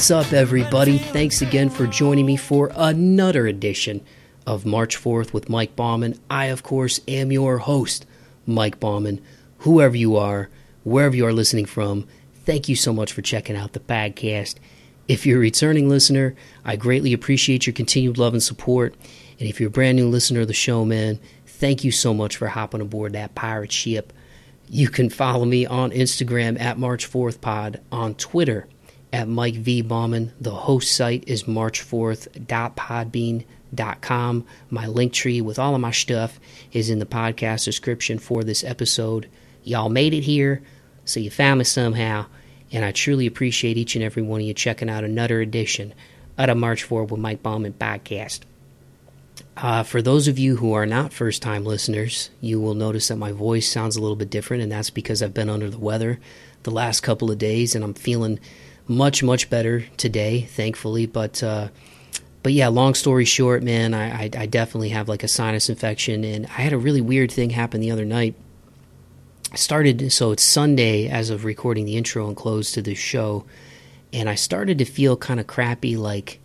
What's up, everybody? Thanks again for joining me for another edition of March 4th with Mike Bauman. I, of course, am your host, Mike Bauman. Whoever you are, wherever you are listening from, thank you so much for checking out the podcast. If you're a returning listener, I greatly appreciate your continued love and support. And if you're a brand new listener of the show, man, thank you so much for hopping aboard that pirate ship. You can follow me on Instagram at March 4th Pod, on Twitter at Mike V. Bauman. The host site is march4th.podbean.com. My link tree with all of my stuff is in the podcast description for this episode. Y'all made it here, so you found me somehow, and I truly appreciate each and every one of you checking out another edition of the March 4 with Mike Bauman podcast. Uh, for those of you who are not first time listeners, you will notice that my voice sounds a little bit different, and that's because I've been under the weather the last couple of days, and I'm feeling much, much better today, thankfully. But, uh, but yeah, long story short, man, I, I, I definitely have like a sinus infection, and I had a really weird thing happen the other night. I started, so it's Sunday as of recording the intro and close to the show, and I started to feel kind of crappy, like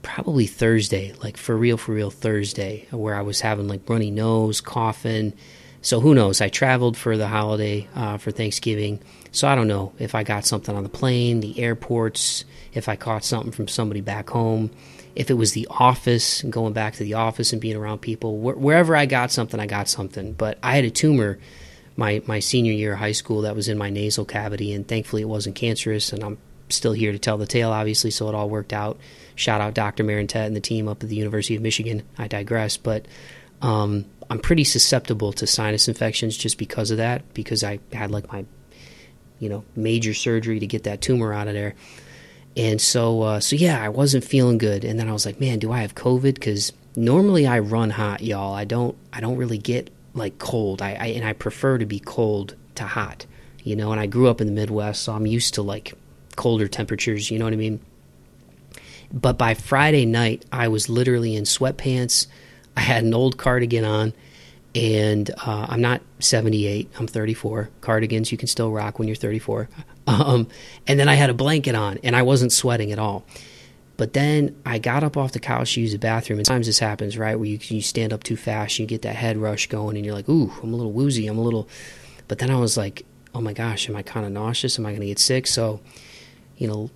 probably Thursday, like for real, for real Thursday, where I was having like runny nose, coughing. So who knows? I traveled for the holiday uh, for Thanksgiving, so I don't know if I got something on the plane, the airports, if I caught something from somebody back home, if it was the office, going back to the office and being around people. Wh- wherever I got something, I got something. But I had a tumor my my senior year of high school that was in my nasal cavity, and thankfully it wasn't cancerous, and I'm still here to tell the tale, obviously, so it all worked out. Shout out Dr. Marintet and the team up at the University of Michigan. I digress, but um, I'm pretty susceptible to sinus infections just because of that, because I had like my, you know, major surgery to get that tumor out of there. And so, uh, so yeah, I wasn't feeling good. And then I was like, man, do I have COVID? Because normally I run hot, y'all. I don't, I don't really get like cold. I, I and I prefer to be cold to hot, you know. And I grew up in the Midwest, so I'm used to like colder temperatures. You know what I mean? But by Friday night, I was literally in sweatpants. I had an old cardigan on, and uh, I'm not 78. I'm 34. Cardigans you can still rock when you're 34. Um, and then I had a blanket on, and I wasn't sweating at all. But then I got up off the couch to use the bathroom, and sometimes this happens, right, where you you stand up too fast, you get that head rush going, and you're like, "Ooh, I'm a little woozy. I'm a little." But then I was like, "Oh my gosh, am I kind of nauseous? Am I going to get sick?" So, you know,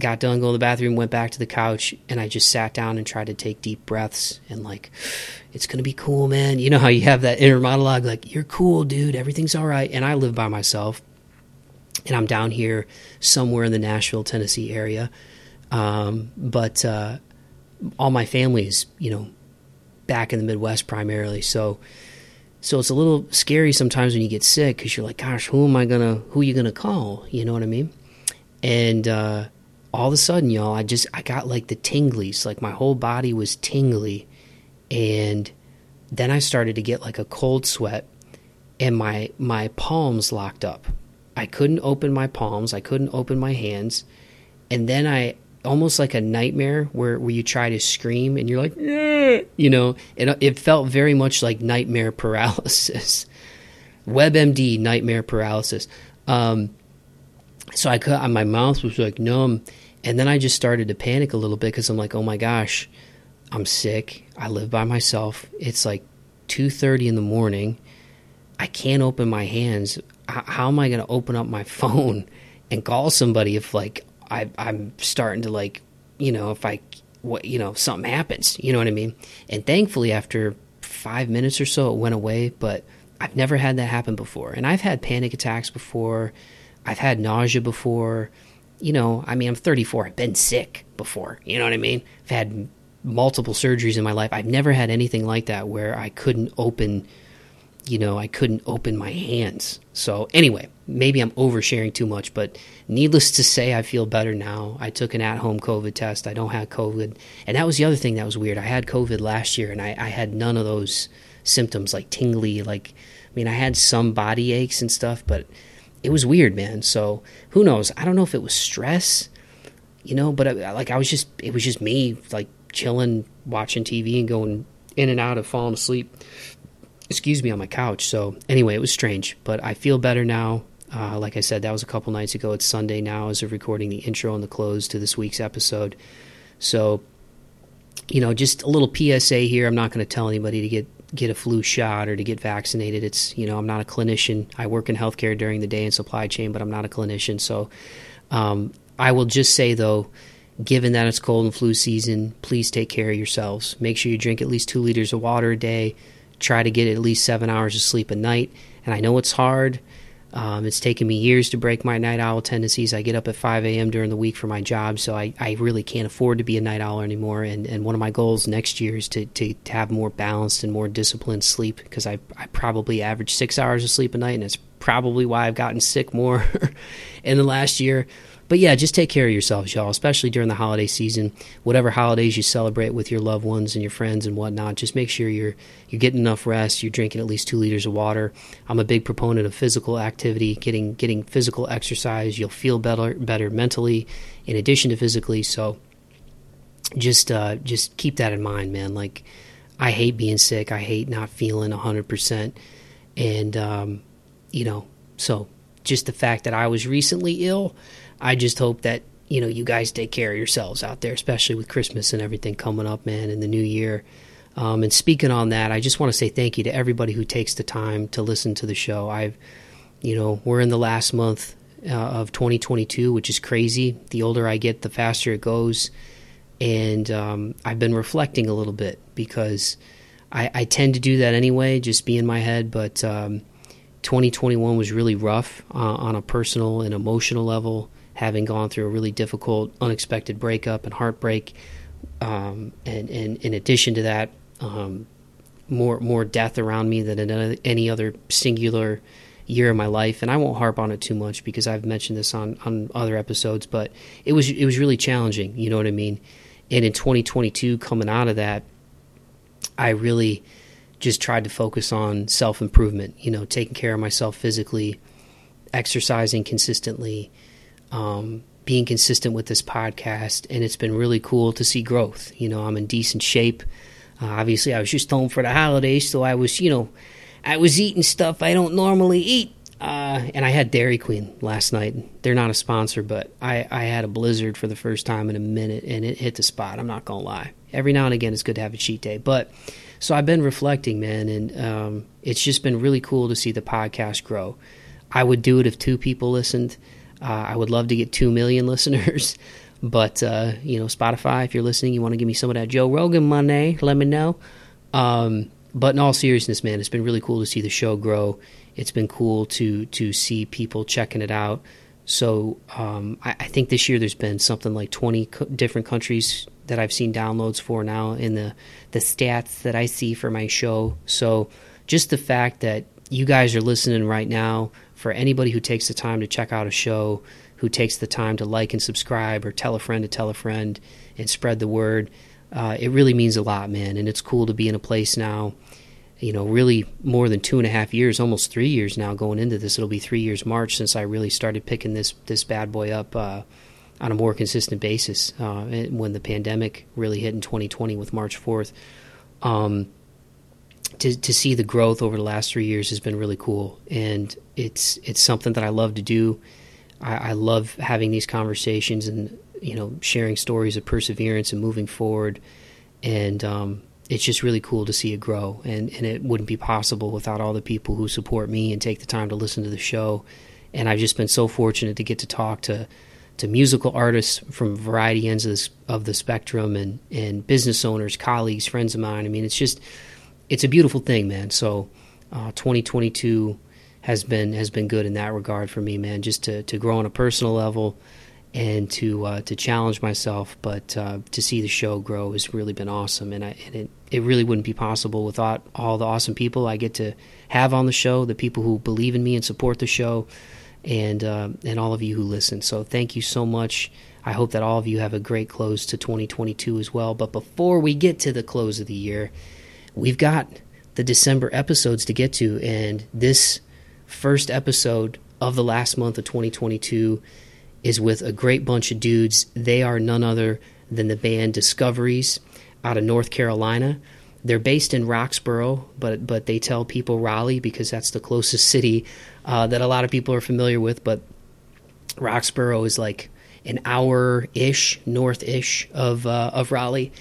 got done, go to the bathroom, went back to the couch, and I just sat down and tried to take deep breaths and like, it's gonna be cool, man. You know how you have that inner monologue, like, you're cool, dude, everything's all right. And I live by myself, and I'm down here somewhere in the Nashville, Tennessee area. Um, but uh, all my family is, you know, back in the Midwest primarily. So, so it's a little scary sometimes when you get sick because you're like, gosh, who am I gonna, who are you gonna call? You know what I mean? And uh, all of a sudden, y'all, I just I got like the tinglies, like my whole body was tingly, and then I started to get like a cold sweat, and my my palms locked up. I couldn't open my palms, I couldn't open my hands, and then I almost like a nightmare where where you try to scream and you're like, you know, it it felt very much like nightmare paralysis, WebMD nightmare paralysis. Um, so I could, my mouth was like numb, and then I just started to panic a little bit because I'm like, oh my gosh, I'm sick. I live by myself. It's like two thirty in the morning. I can't open my hands. How am I going to open up my phone and call somebody if like I, I'm starting to like, you know, if I, what you know, something happens. You know what I mean? And thankfully, after five minutes or so, it went away. But I've never had that happen before, and I've had panic attacks before. I've had nausea before. You know, I mean, I'm 34. I've been sick before. You know what I mean? I've had multiple surgeries in my life. I've never had anything like that where I couldn't open, you know, I couldn't open my hands. So, anyway, maybe I'm oversharing too much, but needless to say, I feel better now. I took an at home COVID test. I don't have COVID. And that was the other thing that was weird. I had COVID last year and I, I had none of those symptoms like tingly, like, I mean, I had some body aches and stuff, but it was weird, man. So who knows? I don't know if it was stress, you know, but I, like I was just, it was just me like chilling, watching TV and going in and out of falling asleep. Excuse me on my couch. So anyway, it was strange, but I feel better now. Uh, like I said, that was a couple nights ago. It's Sunday now as of recording the intro and the close to this week's episode. So, you know, just a little PSA here. I'm not going to tell anybody to get get a flu shot or to get vaccinated. It's you know, I'm not a clinician. I work in healthcare during the day in supply chain, but I'm not a clinician. So, um, I will just say though, given that it's cold and flu season, please take care of yourselves. Make sure you drink at least two liters of water a day. Try to get at least seven hours of sleep a night. And I know it's hard. Um, it's taken me years to break my night owl tendencies. I get up at 5 a.m. during the week for my job, so I, I really can't afford to be a night owl anymore. And, and one of my goals next year is to, to, to have more balanced and more disciplined sleep because I, I probably average six hours of sleep a night, and it's probably why I've gotten sick more in the last year. But yeah, just take care of yourselves, y'all, especially during the holiday season. Whatever holidays you celebrate with your loved ones and your friends and whatnot, just make sure you're you're getting enough rest. You're drinking at least two liters of water. I'm a big proponent of physical activity, getting getting physical exercise. You'll feel better better mentally, in addition to physically. So just uh, just keep that in mind, man. Like I hate being sick. I hate not feeling hundred percent, and um, you know, so just the fact that I was recently ill I just hope that you know you guys take care of yourselves out there, especially with Christmas and everything coming up, man, and the new year. Um, and speaking on that, I just want to say thank you to everybody who takes the time to listen to the show. I've, you know, we're in the last month uh, of 2022, which is crazy. The older I get, the faster it goes. And um, I've been reflecting a little bit because I, I, tend to do that anyway, just be in my head. But um, 2021 was really rough uh, on a personal and emotional level having gone through a really difficult, unexpected breakup and heartbreak. Um, and, and in addition to that, um, more more death around me than in any other singular year of my life. And I won't harp on it too much because I've mentioned this on, on other episodes. But it was it was really challenging. You know what I mean? And in 2022, coming out of that, I really just tried to focus on self improvement. You know, taking care of myself physically, exercising consistently, um, being consistent with this podcast, and it's been really cool to see growth. You know, I'm in decent shape. Uh, obviously, I was just home for the holidays, so I was, you know, I was eating stuff I don't normally eat. Uh, and I had Dairy Queen last night. They're not a sponsor, but I, I had a blizzard for the first time in a minute, and it hit the spot. I'm not gonna lie. Every now and again, it's good to have a cheat day. But so I've been reflecting, man, and um, it's just been really cool to see the podcast grow. I would do it if two people listened. Uh, I would love to get 2 million listeners. But, uh, you know, Spotify, if you're listening, you want to give me some of that Joe Rogan money, let me know. Um, but in all seriousness, man, it's been really cool to see the show grow. It's been cool to to see people checking it out. So um, I, I, think this year there's been something like 20 co- different countries that I've seen downloads for now in the the stats that I see for my show. So just the fact that you guys are listening right now for anybody who takes the time to check out a show, who takes the time to like and subscribe or tell a friend to tell a friend and spread the word. Uh, it really means a lot, man. And it's cool to be in a place now, you know, really more than two and a half years, almost three years now going into this. It'll be three years March since I really started picking this this bad boy up uh, on a more consistent basis uh, when the pandemic really hit in 2020 with March 4th. Um, to to see the growth over the last three years has been really cool, and it's it's something that I love to do. I, I love having these conversations and you know sharing stories of perseverance and moving forward, and um, it's just really cool to see it grow. And and it wouldn't be possible without all the people who support me and take the time to listen to the show. And I've just been so fortunate to get to talk to to musical artists from variety ends of, this, of the spectrum and and business owners, colleagues, friends of mine. I mean, it's just it's a beautiful thing, man. So, uh, 2022 has been has been good in that regard for me, man. Just to, to grow on a personal level and to uh, to challenge myself, but uh, to see the show grow has really been awesome. And, I, and it it really wouldn't be possible without all the awesome people I get to have on the show, the people who believe in me and support the show, and uh, and all of you who listen. So thank you so much. I hope that all of you have a great close to 2022 as well. But before we get to the close of the year we've got the December episodes to get to, and this first episode of the last month of 2022 is with a great bunch of dudes. They are none other than the band Discoveries out of North Carolina. they're based in Roxboro, but but they tell people Raleigh because that's the closest city uh, that a lot of people are familiar with. But Roxboro is like an hour ish north ish of uh, of Raleigh.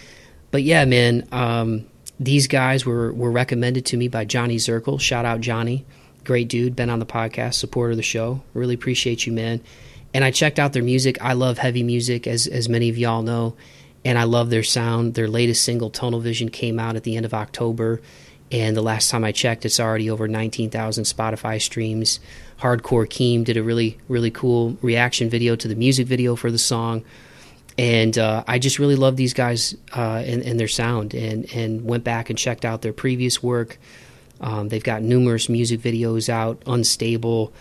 But yeah, man, um, these guys were were recommended to me by Johnny Zirkel. Shout out Johnny, great dude, been on the podcast, supporter of the show. Really appreciate you, man. And I checked out their music. I love heavy music, as as many of y'all know, and I love their sound. Their latest single, Tunnel Vision, came out at the end of October, and the last time I checked, it's already over nineteen thousand Spotify streams. Hardcore Keem did a really really cool reaction video to the music video for the song and uh, I just really love these guys uh, and, and, their sound, and and went back and checked out their previous work. Um, they've got numerous music videos out. Unstable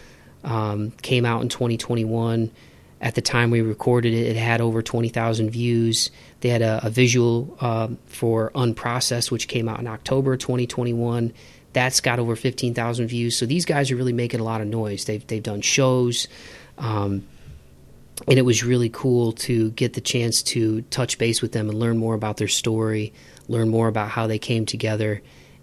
um, came out in 2021. At the time we recorded it, it had over 20,000 views. They had a, a visual uh, for Unprocessed, which came out in October 2021. That's got over 15,000 views. So these guys are really making a lot of noise. They've they've done shows. Um, and it was really cool to get the chance to touch base with them and learn more about their story, learn more about how they came together,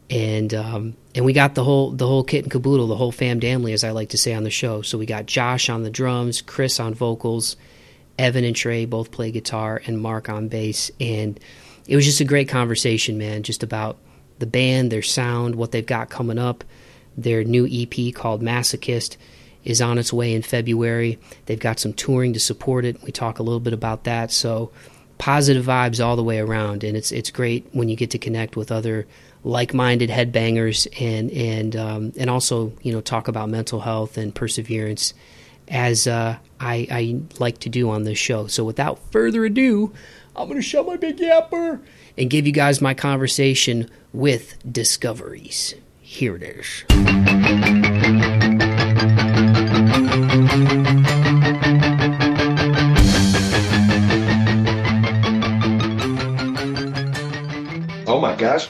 and um, and we got the whole the whole kit and caboodle, the whole fam family, as I like to say on the show. So we got Josh on the drums, Chris on vocals, Evan and Trey both play guitar, and Mark on bass, and it was just a great conversation, man, just about the band, their sound, what they've got coming up, their new EP called Masochist is on its way in February. They've got some touring to support it. We talk a little bit about that. So positive vibes all the way around, and it's it's great when you get to connect with other like-minded headbangers and and um, and also you know talk about mental health and perseverance as uh, I, I like to do on this show. So without further ado, I'm going to shut my big yapper and give you guys my conversation with Discoveries. Here it is. My gosh.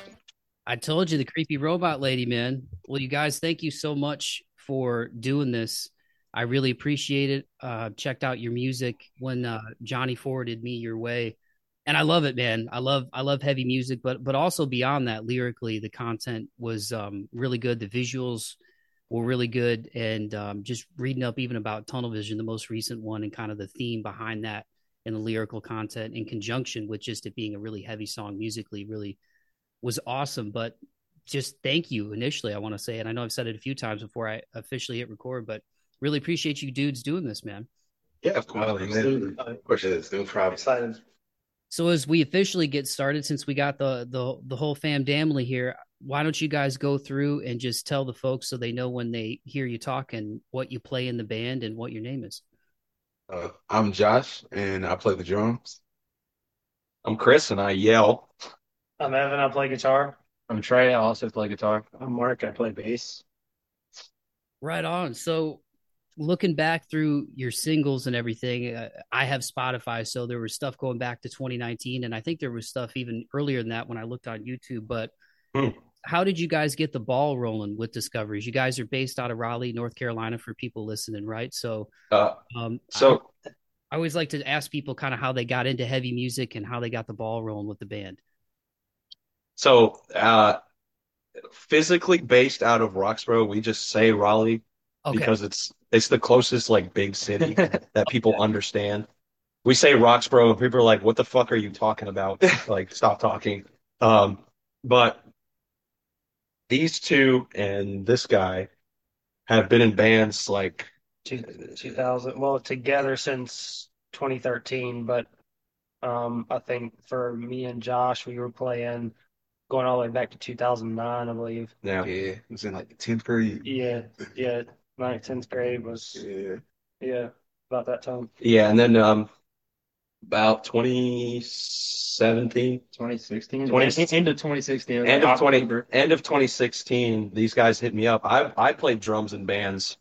I told you the creepy robot lady, man. Well, you guys, thank you so much for doing this. I really appreciate it. Uh, checked out your music when uh, Johnny forwarded me your way, and I love it, man. I love I love heavy music, but but also beyond that, lyrically, the content was um, really good. The visuals were really good, and um, just reading up even about Tunnel Vision, the most recent one, and kind of the theme behind that and the lyrical content in conjunction with just it being a really heavy song musically, really was awesome. But just thank you initially, I want to say, and I know I've said it a few times before I officially hit record, but really appreciate you dudes doing this, man. Yeah, of course. Absolutely. Of course it is. No problem. Excited. So as we officially get started, since we got the the the whole fam family here, why don't you guys go through and just tell the folks so they know when they hear you talk and what you play in the band and what your name is. Uh, I'm Josh and I play the drums. I'm Chris and I yell. I'm Evan. I play guitar. I'm Trey. I also play guitar. I'm Mark. I play bass. Right on. So, looking back through your singles and everything, uh, I have Spotify, so there was stuff going back to 2019, and I think there was stuff even earlier than that when I looked on YouTube. But hmm. how did you guys get the ball rolling with Discoveries? You guys are based out of Raleigh, North Carolina, for people listening, right? So, uh, um, so I, I always like to ask people kind of how they got into heavy music and how they got the ball rolling with the band. So, uh, physically based out of Roxboro, we just say Raleigh okay. because it's it's the closest like big city that people understand. We say Roxboro, and people are like, "What the fuck are you talking about?" like, stop talking. Um, but these two and this guy have been in bands like 2000 well together since 2013 but um, i think for me and josh we were playing going all the way back to 2009, I believe. Yeah, yeah, it was in like the tenth grade. Yeah, yeah, ninth, tenth grade was. Yeah, yeah, about that time. Yeah, and then um, about 2017, 2016, 20, end of 2016, end of 20, end of 2016. These guys hit me up. I I played drums in bands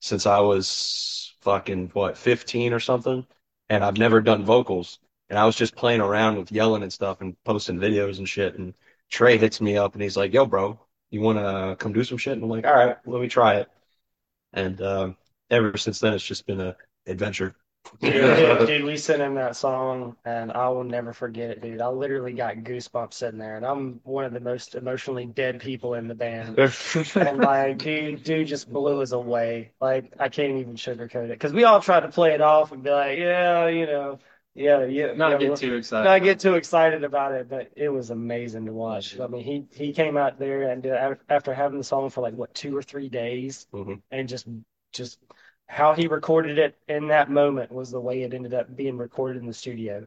since I was fucking what 15 or something, and I've never done vocals. And I was just playing around with yelling and stuff and posting videos and shit. And Trey hits me up and he's like, "Yo, bro, you want to come do some shit?" And I'm like, "All right, let me try it." And uh, ever since then, it's just been a adventure. Dude, dude, we sent him that song, and I will never forget it, dude. I literally got goosebumps sitting there, and I'm one of the most emotionally dead people in the band. And like, dude, dude just blew us away. Like, I can't even sugarcoat it because we all tried to play it off and be like, yeah, you know, yeah, yeah, Not yeah, get too excited. not get too excited about it, but it was amazing to watch. I mean, he he came out there and did, after having the song for like what two or three days, Mhm. and just just how he recorded it in that moment was the way it ended up being recorded in the studio.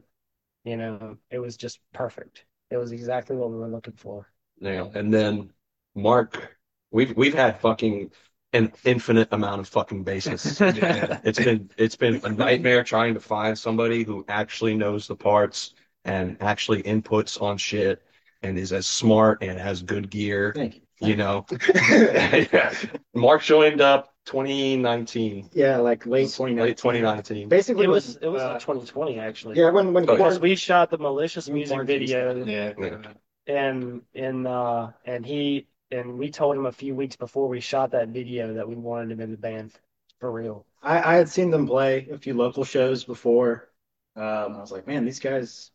You know, it was just perfect. It was exactly what we were looking for. Yeah, and then Mark, we've we've had fucking an infinite amount of fucking bases. It's been it's been a nightmare trying to find somebody who actually knows the parts and actually inputs on shit and is as smart and has good gear. Thank you. You know, Yeah. Mark joined up 2019, Yeah, like late 2019. late 2019. Basically, It was it was uh, 2020 actually. yeah, when when Oh, Because Corn- we shot the malicious music quarantine video Yeah. Yeah. and and uh and he and we told him a few weeks before we shot that video that we wanted him in the band for real. I, I had seen them play a few local shows before. Um, I was like, man, these guys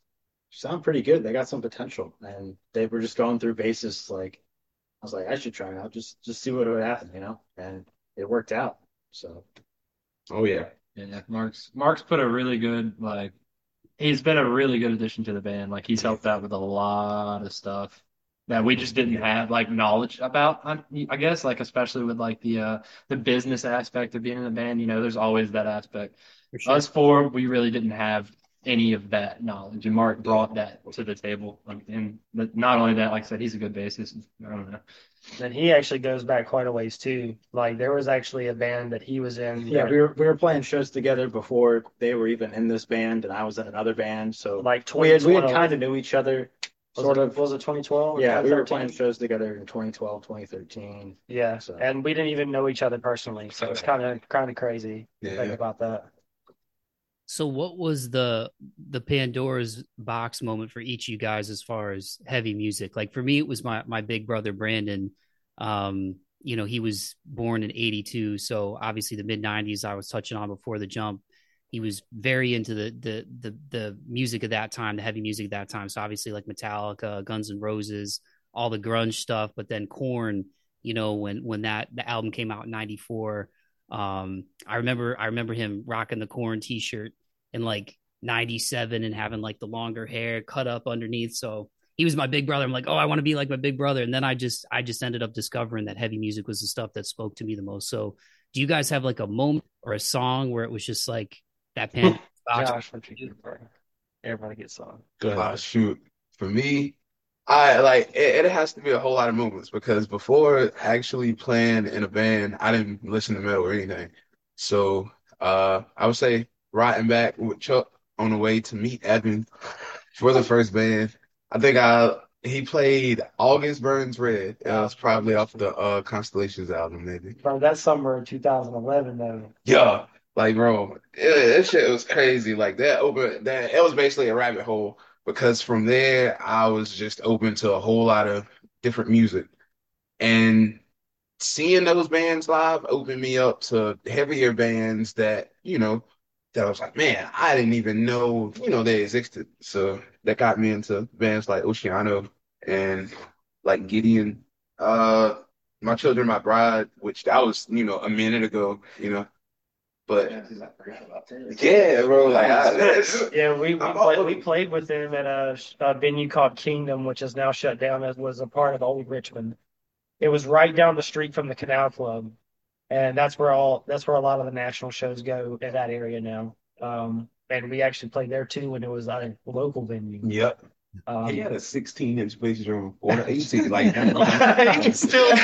sound pretty good. They got some potential, and they were just going through bases. Like, I was like, I should try it out, just just see what would happen, you know. And it worked out. So Oh yeah. Yeah, Mark's Mark's put a really good like he's been a really good addition to the band. Like he's helped out with a lot of stuff that we just didn't have like knowledge about. I, I guess like especially with like the uh the business aspect of being in the band. You know, there's always that aspect. For sure. Us four, we really didn't have any of that knowledge, and Mark brought that to the table. Like, and not only that, like I said, he's a good bassist. I don't know. And he actually goes back quite a ways too. Like there was actually a band that he was in. yeah, that- we were we were playing shows together before they were even in this band, and I was in another band. So like we had we had kind of knew each other, Was sort it- of. was it 2012 or Yeah, we were playing shows together in 2012, 2013. Yeah, So- and we didn't even know each other personally, so it's kind of kind of crazy to think about that. So what was the the Pandora's box moment for each of you guys as far as heavy music? Like for me it was my my big brother Brandon. Um, you know, he was born in 82, so obviously the mid 90s I was touching on before the jump. He was very into the the the the music of that time, the heavy music of that time. So obviously like Metallica, Guns N' Roses, all the grunge stuff, but then Korn, you know, when when that the album came out in 94, um, I remember I remember him rocking the Korn t-shirt in like 97 and having like the longer hair cut up underneath. So he was my big brother. I'm like, oh, I want to be like my big brother. And then I just I just ended up discovering that heavy music was the stuff that spoke to me the most. So do you guys have like a moment or a song where it was just like that pan box? Josh, what you do for everybody gets on. Good. Uh, shoot, for me, I like it, it has to be a whole lot of movements because before actually playing in a band, I didn't listen to metal or anything. So uh, I would say riding back with Chuck on the way to meet Evan for the first band. I think I he played August Burns Red. It was probably off the uh, Constellations album, maybe. Bro, that summer in 2011 though. Yeah, like bro, it, that shit was crazy. Like that open that it was basically a rabbit hole because from there I was just open to a whole lot of different music. And seeing those bands live opened me up to heavier bands that, you know, that I was like, man, I didn't even know, you know, they existed. So that got me into bands like Oceano and like Gideon. Uh My Children, My Bride, which that was, you know, a minute ago, you know. But yeah, bro, like I, Yeah, we we, I'm played, we played with them at a, a venue called Kingdom, which is now shut down. As was a part of Old Richmond. It was right down the street from the Canal Club, and that's where all that's where a lot of the national shows go in that area now. Um, and we actually played there too when it was a local venue. Yep. Um, He had a 16 inch bass drum or an 18 like It's still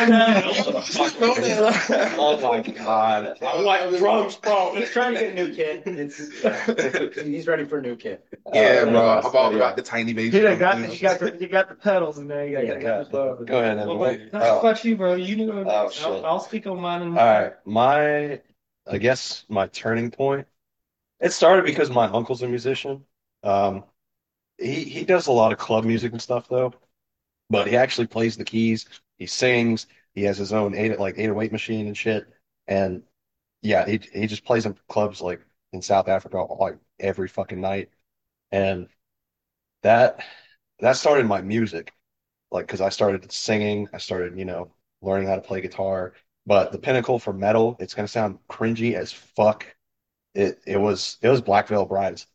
Oh my god. I'm like drums, bro. He's trying to get a new kit. It's he's ready for a new kit. Yeah, Uh, bro. I'm all about the tiny bass. You drum. got the, you got the, you got the pedals in there. You got, Yeah, you got the, Go ahead, Well, Evan. what, how about you, bro? You knew. Oh, shit. I'll, I'll speak on mine. And, All right, my, I guess my turning point. It started because my uncle's a musician. Um, he he does a lot of club music and stuff though, but he actually plays the keys. He sings. He has his own eight like eight oh eight machine and shit. And yeah, he he just plays in clubs like in South Africa like every fucking night, and that that started my music, like because I started singing, I started you know learning how to play guitar. But the pinnacle for metal, it's gonna sound cringy as fuck. It it was it was Black Veil Brides.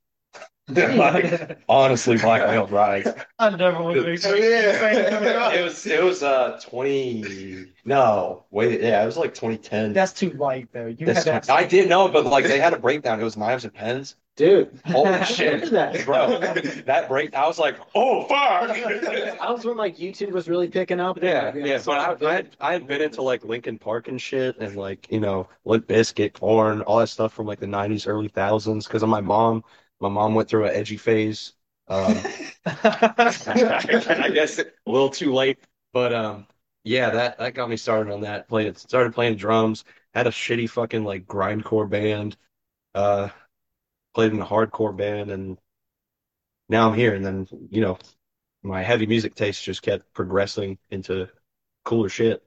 like, honestly, Black Veil Brides. I never would have expected you to say. It was it was uh twenty no wait yeah it was like twenty ten. That's too light though. You That's had that. I didn't know, but like they had a breakdown. It was knives and pens. Dude, Holy shit, that. bro! That break, I was like, oh fuck. that was when like YouTube was really picking up. Yeah, yeah. But I, I had I had been into like Linkin Park and shit, and like you know Limp Bizkit, Korn, all that stuff from like the '90s, early thousands. Because of my mom, my mom went through an edgy phase. Um, I guess a little too late, but um, yeah, that that got me started on that. Played started playing drums. Had a shitty fucking like grindcore band. Uh, played in a hardcore band, and now I'm here. And then you know, my heavy music taste just kept progressing into cooler shit.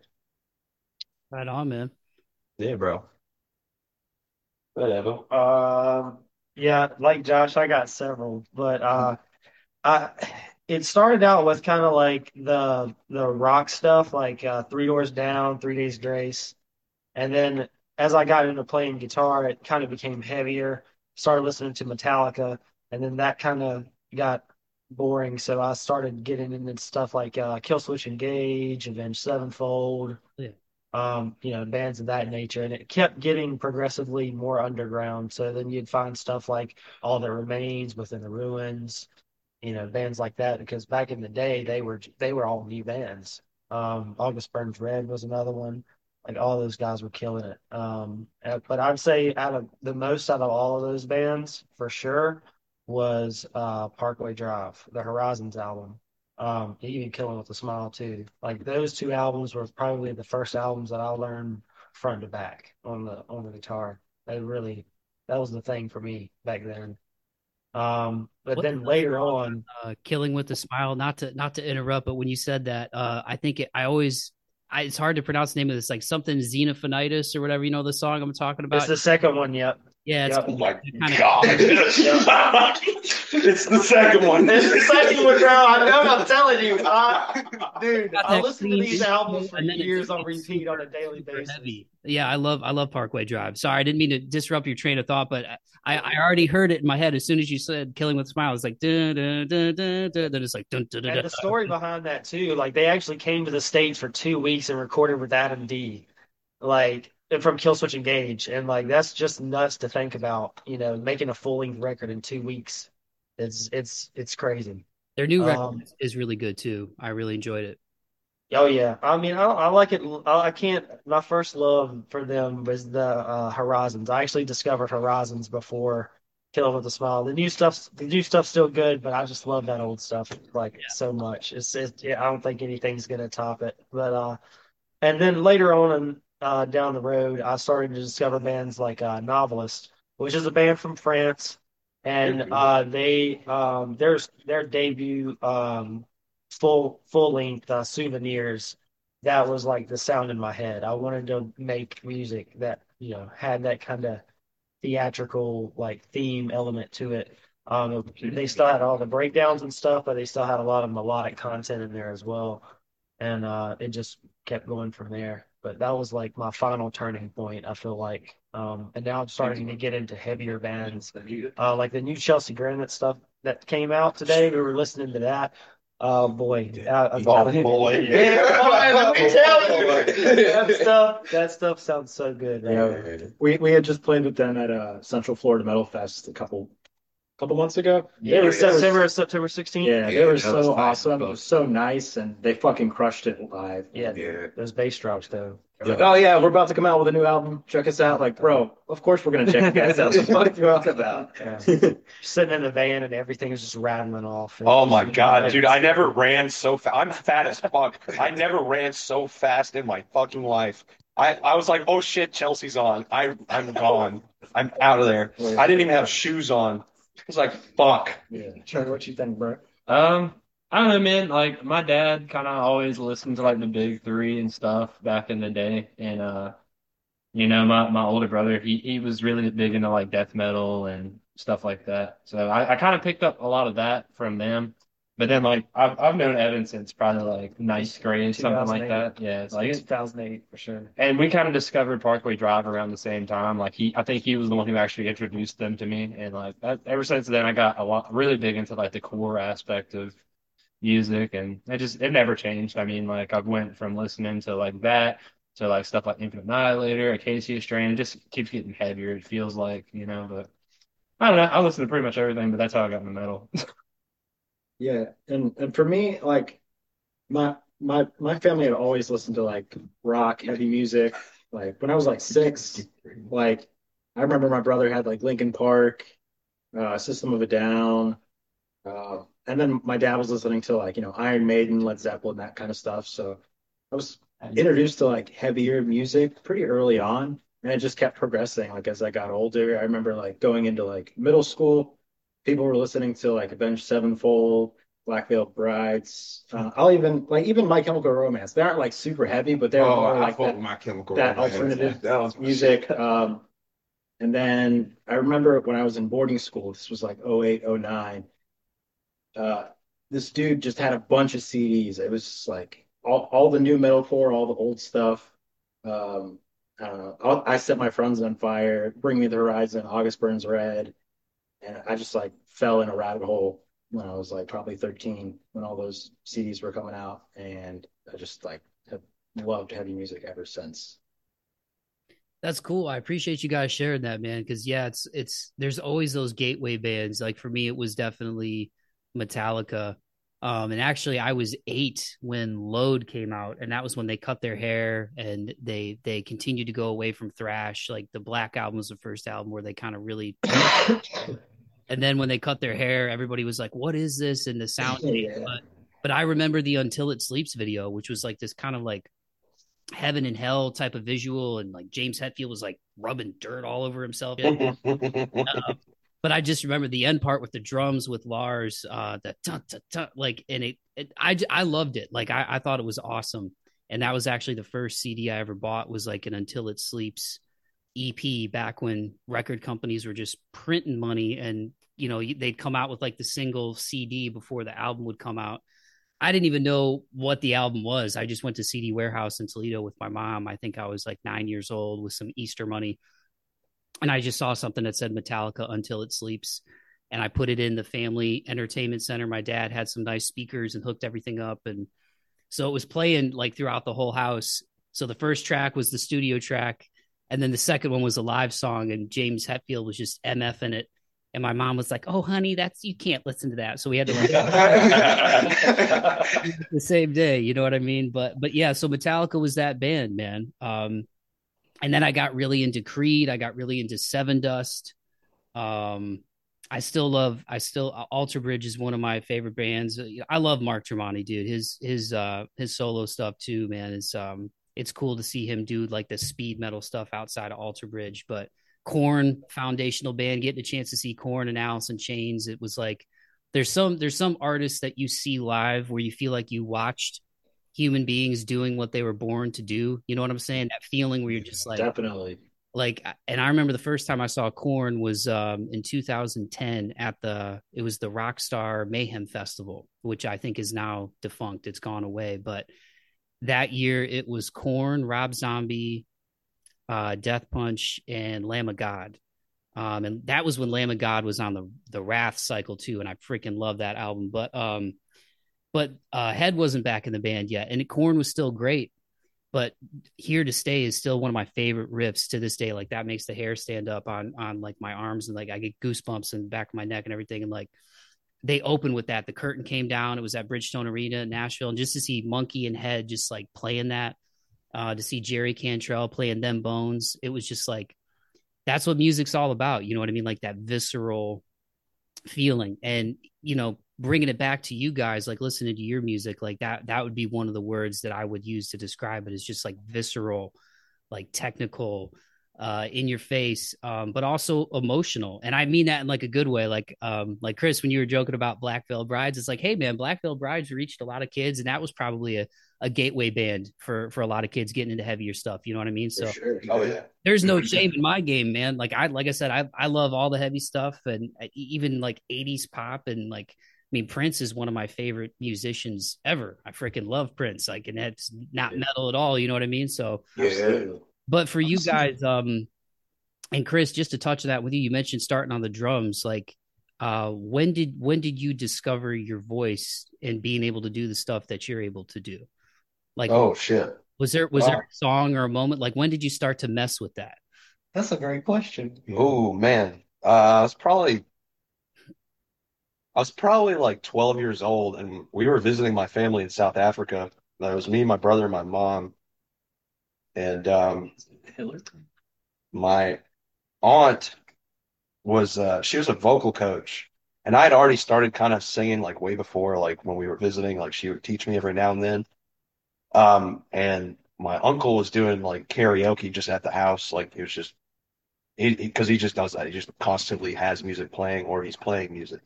Right on, man. Yeah, bro. Whatever. Um, yeah, like Josh, I got several, but uh, I it started out with kind of like the the rock stuff, like uh, Three Doors Down, Three Days Grace, and then as I got into playing guitar, it kind of became heavier. Started listening to Metallica, and then that kind of got boring, so I started getting into stuff like uh, Killswitch Engage, Avenged Sevenfold, Yeah. Um, you know, bands of that nature, and it kept getting progressively more underground. So then you'd find stuff like All That Remains, Within the Ruins, you know, bands like that. Because back in the day, they were they were all new bands. Um, August Burns Red was another one. Like all those guys were killing it. Um, uh, but I'd say out of the most out of all of those bands, for sure, was uh, Parkway Drive, the Horizons album. Um, even Killing with a Smile too. Like those two albums were probably the first albums that I learned front to back on the on the guitar. They really that was the thing for me back then. Um, but What then the later on, uh, killing with a smile. Not to not to interrupt, but when you said that, uh, I think it, I always. I, it's hard to pronounce the name of this, like something xenophonitis or whatever. You know the song I'm talking about. it's the second one. Yep. Yeah, it's Yep. Oh my it kinda- god. it's the second one. It's the second one, bro. I know. I'm telling you, uh, dude. Got I listen to these albums for and years on it's repeat on a daily basis. heavy. Yeah, I love I love Parkway Drive. Sorry, I didn't mean to disrupt your train of thought, but I, I already heard it in my head as soon as you said "Killing with a Smile." It's like dun dun dun dun dun. Then it's like dun dun dun. And dun. the story behind that too, like they actually came to the States for two weeks and recorded with Adam D, like from Killswitch Engage, and like that's just nuts to think about. You know, making a full length record in two weeks, it's it's it's crazy. Their new record Um, is- really good too. I really enjoyed it. Oh yeah, I mean, I, I like it. I I can't. My first love for them was the uh, Horizons. I actually discovered Horizons before Kill with a Smile. The new stuff's the new stuff's still good, but I just love that old stuff like Yeah. so much. It's it, yeah, I don't think anything's gonna top it. But uh, and then later on and uh, down the road, I started to discover bands like uh, Novelist, which is a band from France, and uh, they um, their their debut um, full full length uh, souvenirs. That was like the sound in my head. I wanted to make music that you know had that kind of theatrical like theme element to it. Um, they still had all the breakdowns and stuff, but they still had a lot of melodic content in there as well, and uh, it just kept going from there. But that was like my final turning point. I feel like, um, and now I'm starting to get into heavier bands, uh, like the new Chelsea Grin stuff that came out today. We were listening to that. Oh boy, I, I'm Oh telling boy. Yeah, boy, let me tell you. that stuff. That stuff sounds so good. man. Yeah. We we had just played with them at uh, Central Florida Metal Fest a couple couple months ago. Yeah, They were- September September 16th. Yeah, they Yeah, were that was so nice. awesome. It was so nice, and they fucking crushed it live. Yeah, Yeah. those bass drops though. Like, oh yeah, we're about to come out with a new album. Check us out. Like, bro, of course we're gonna check you guys out. What the fuck are you talking about? Yeah. Sitting in the van and everything is just rattling off. Oh my god, dude! I never ran so fast. I'm fat as fuck. I never ran so fast in my fucking life. I, I was like, oh shit, Chelsea's on. I I'm gone. I'm out of there. I didn't even have shoes on. I was like, fuck. Yeah. Trevor, what you think, bro? Um, I don't know, man. Like my dad kind of always listened to like the big three and stuff back in the day, and uh, You know, my, my older brother, he, he was really big into like death metal and stuff like that. So I, I kind of picked up a lot of that from them. But then like I've I've known Evan since probably like ninth grade, something like that. Yeah, It's like like 2008 for sure. and we kind of discovered Parkway Drive around the same time. Like he, I think he was the one who actually introduced them to me, and like that, ever since then, I got a lot really big into like the core aspect of music, and it just it never changed. I mean, like I went from listening to like that to like stuff like Infant Annihilator, Acacia Strain. It just keeps getting heavier. It feels like you know, but I don't know. I listen to pretty much everything, but that's how I got into metal. Yeah, and and for me, like my my my family had always listened to like rock, heavy music. Like when I was like six, like I remember my brother had like Linkin Park, uh, System of a Down, uh, and then my dad was listening to like you know Iron Maiden, Led Zeppelin, that kind of stuff. So I was introduced to like heavier music pretty early on, and it just kept progressing. Like as I got older, I remember like going into like middle school, people were listening to like Avenged Sevenfold, Black Veil Brides. Uh, I'll even like even My Chemical Romance. They aren't like super heavy, but they're Oh, more I like that, my chemical that Romance. alternative That was music. Um, and then I remember when I was in boarding school, this was like 08, 09. Uh, this dude just had a bunch of CDs. It was just like all, all the new metalcore, all the old stuff. Um, I don't know. I'll, I set my friends on fire. Bring Me the Horizon, August Burns Red, and I just like fell in a rabbit hole when I was like probably 13 when all those CDs were coming out, and I just like have loved heavy music ever since. That's cool. I appreciate you guys sharing that, man. Because yeah, it's it's there's always those gateway bands. Like for me, it was definitely Metallica. Um, and actually, I was eight when Load came out, and that was when they cut their hair and they they continued to go away from thrash. Like the Black album was the first album where they kind of really. and then when they cut their hair, everybody was like, "What is this?" And the sound. Yeah. But but I remember the Until It Sleeps video, which was like this kind of like heaven and hell type of visual, and like James Hetfield was like rubbing dirt all over himself. Uh, but I just remember the end part with the drums with Lars, uh, the tun, tun, tun, like, and it, it, I, I loved it. Like, I, I thought it was awesome. And that was actually the first CD I ever bought was like an Until It Sleeps EP back when record companies were just printing money and, you know, they'd come out with like the single CD before the album would come out. I didn't even know what the album was. I just went to CD Warehouse in Toledo with my mom. I think I was like nine years old with some Easter money and I just saw something that said Metallica until it sleeps. And I put it in the family entertainment center. My dad had some nice speakers and hooked everything up. And so it was playing like throughout the whole house. So the first track was the studio track. And then the second one was a live song. And James Hetfield was just MF in it. And my mom was like, Oh, honey, that's you can't listen to that. So we had to like the same day, you know what I mean? But but yeah, so Metallica was that band, man. Um and then I got really into Creed. I got really into Sevendust. Um, I still love. I still Alter Bridge is one of my favorite bands. I love Mark Tremonti, dude. His his uh his solo stuff too, man. Is um it's cool to see him do like the speed metal stuff outside of Alter Bridge. But Korn, foundational band, getting a chance to see Korn and Alice in Chains. It was like there's some there's some artists that you see live where you feel like you watched human beings doing what they were born to do. You know what I'm saying? That feeling where you're just like Definitely. like and I remember the first time I saw Korn was um in 2010 at the it was the Rockstar Mayhem Festival, which I think is now defunct. It's gone away, but that year it was Korn, Rob Zombie, uh Death Punch and Lamb of God. Um and that was when Lamb of God was on the the Wrath cycle too and I freaking love that album, but um but uh, Head wasn't back in the band yet, and Korn was still great. But Here to Stay is still one of my favorite riffs to this day. Like that makes the hair stand up on on like my arms, and like I get goosebumps in the back of my neck and everything. And like they opened with that. The curtain came down. It was at Bridgestone Arena, Nashville, and just to see Munky and Head just like playing that, uh, to see Jerry Cantrell playing Them Bones, it was just like that's what music's all about. You know what I mean? Like that visceral feeling, and you know bringing it back to you guys like listening to your music like that that would be one of the words that i would use to describe it is just like visceral like technical uh in your face um but also emotional and i mean that in like a good way like um like chris when you were joking about black veil brides it's like hey man black veil brides reached a lot of kids and that was probably a a gateway band for for a lot of kids getting into heavier stuff. You know what I mean? So sure. Oh yeah. there's no shame in my game, man. Like I like I said, I I love all the heavy stuff and uh, even like 80s pop and like I mean Prince is one of my favorite musicians ever. I freaking love Prince. Like and that's not metal at all, you know what I mean? So Yeah. But for you guys um and Chris just to touch on that with you, you mentioned starting on the drums like uh when did when did you discover your voice and being able to do the stuff that you're able to do? Like Oh shit. was there was wow. there a song or a moment like when did you start to mess with that? That's a great question. Oh man. Uh, I was probably I was probably like 12 years old and we were visiting my family in South Africa. That was me, my brother, and my mom. And um my aunt was uh she was a vocal coach. And I had already started kind of singing like way before like when we were visiting like she would teach me every now and then. Um and my uncle was doing like karaoke just at the house. Like he was just he because he, just does that. He just constantly has music playing or he's playing music.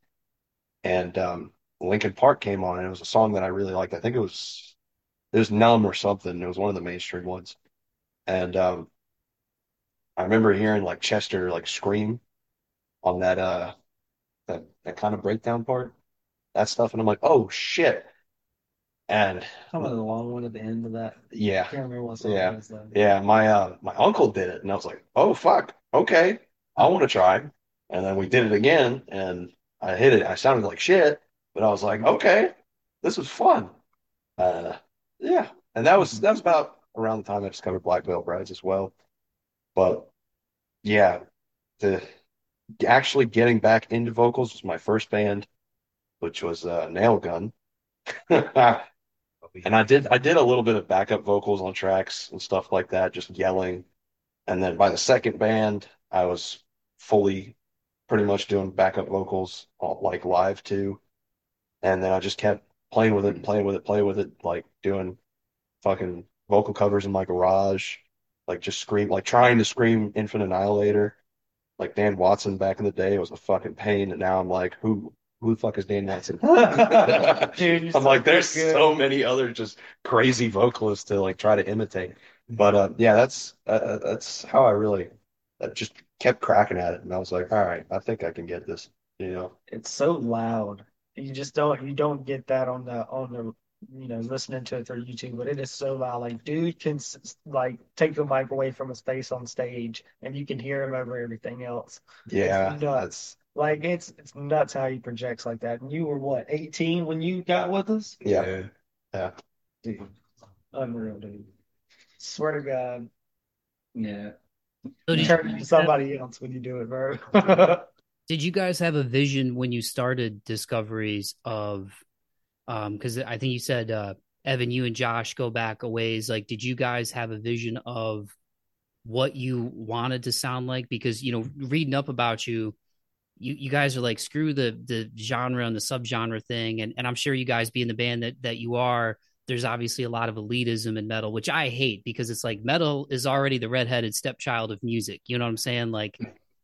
And um Linkin Park came on and it was a song that I really liked. I think it was it was Numb or something. It was one of the mainstream ones and um I remember hearing like Chester like scream on that uh that that kind of breakdown part, that stuff, and I'm like, oh shit. And Some of the long one at the end of that. I yeah, can't remember what song Yeah. was though. yeah, my uh my uncle did it, and I was like, oh fuck, okay, I want to try. And then we did it again, and I hit it. I sounded like shit, but I was like, okay, this was fun. Uh, yeah, and that was that was about around the time I discovered Black Veil Brides as well. But yeah, the actually getting back into vocals was my first band, which was uh, Nail Gun. And I did I did a little bit of backup vocals on tracks and stuff like that, just yelling. And then by the second band, I was fully pretty much doing backup vocals like live too. And then I just kept playing with it, playing with it, playing with it, like doing fucking vocal covers in my garage, like just scream, like trying to scream Infant Annihilator. Like Dan Watson back in the day It was a fucking pain, and now I'm like, who who the fuck is Dan Watson? Dude, I'm like, there's good. so many other just crazy vocalists to like try to imitate. But uh, yeah, that's uh, that's how I really I just kept cracking at it, and I was like, all right, I think I can get this. You know, It's so loud. You just don't you don't get that on the on the you know listening to it through YouTube, but it is so loud. Like dude can like take the mic away from his face on stage, and you can hear him over everything else. yeah, It's nuts. that's Like it's it's nuts how he projects like that. And you were what 18 when you got with us, yeah. Yeah, dude. Unreal, dude. Swear to God, Yeah. So you turn you into guys somebody else when you do it, bro. did you guys have a vision when you started discoveries of um because I think you said uh Evan, you and Josh go back a ways. Like, did you guys have a vision of what you wanted to sound like? Because you know, reading up about you, you you guys are like screw the the genre and the subgenre thing, and and I'm sure you guys being the band that that you are, there's obviously a lot of elitism in metal, which I hate because it's like metal is already the redheaded stepchild of music. You know what I'm saying? Like,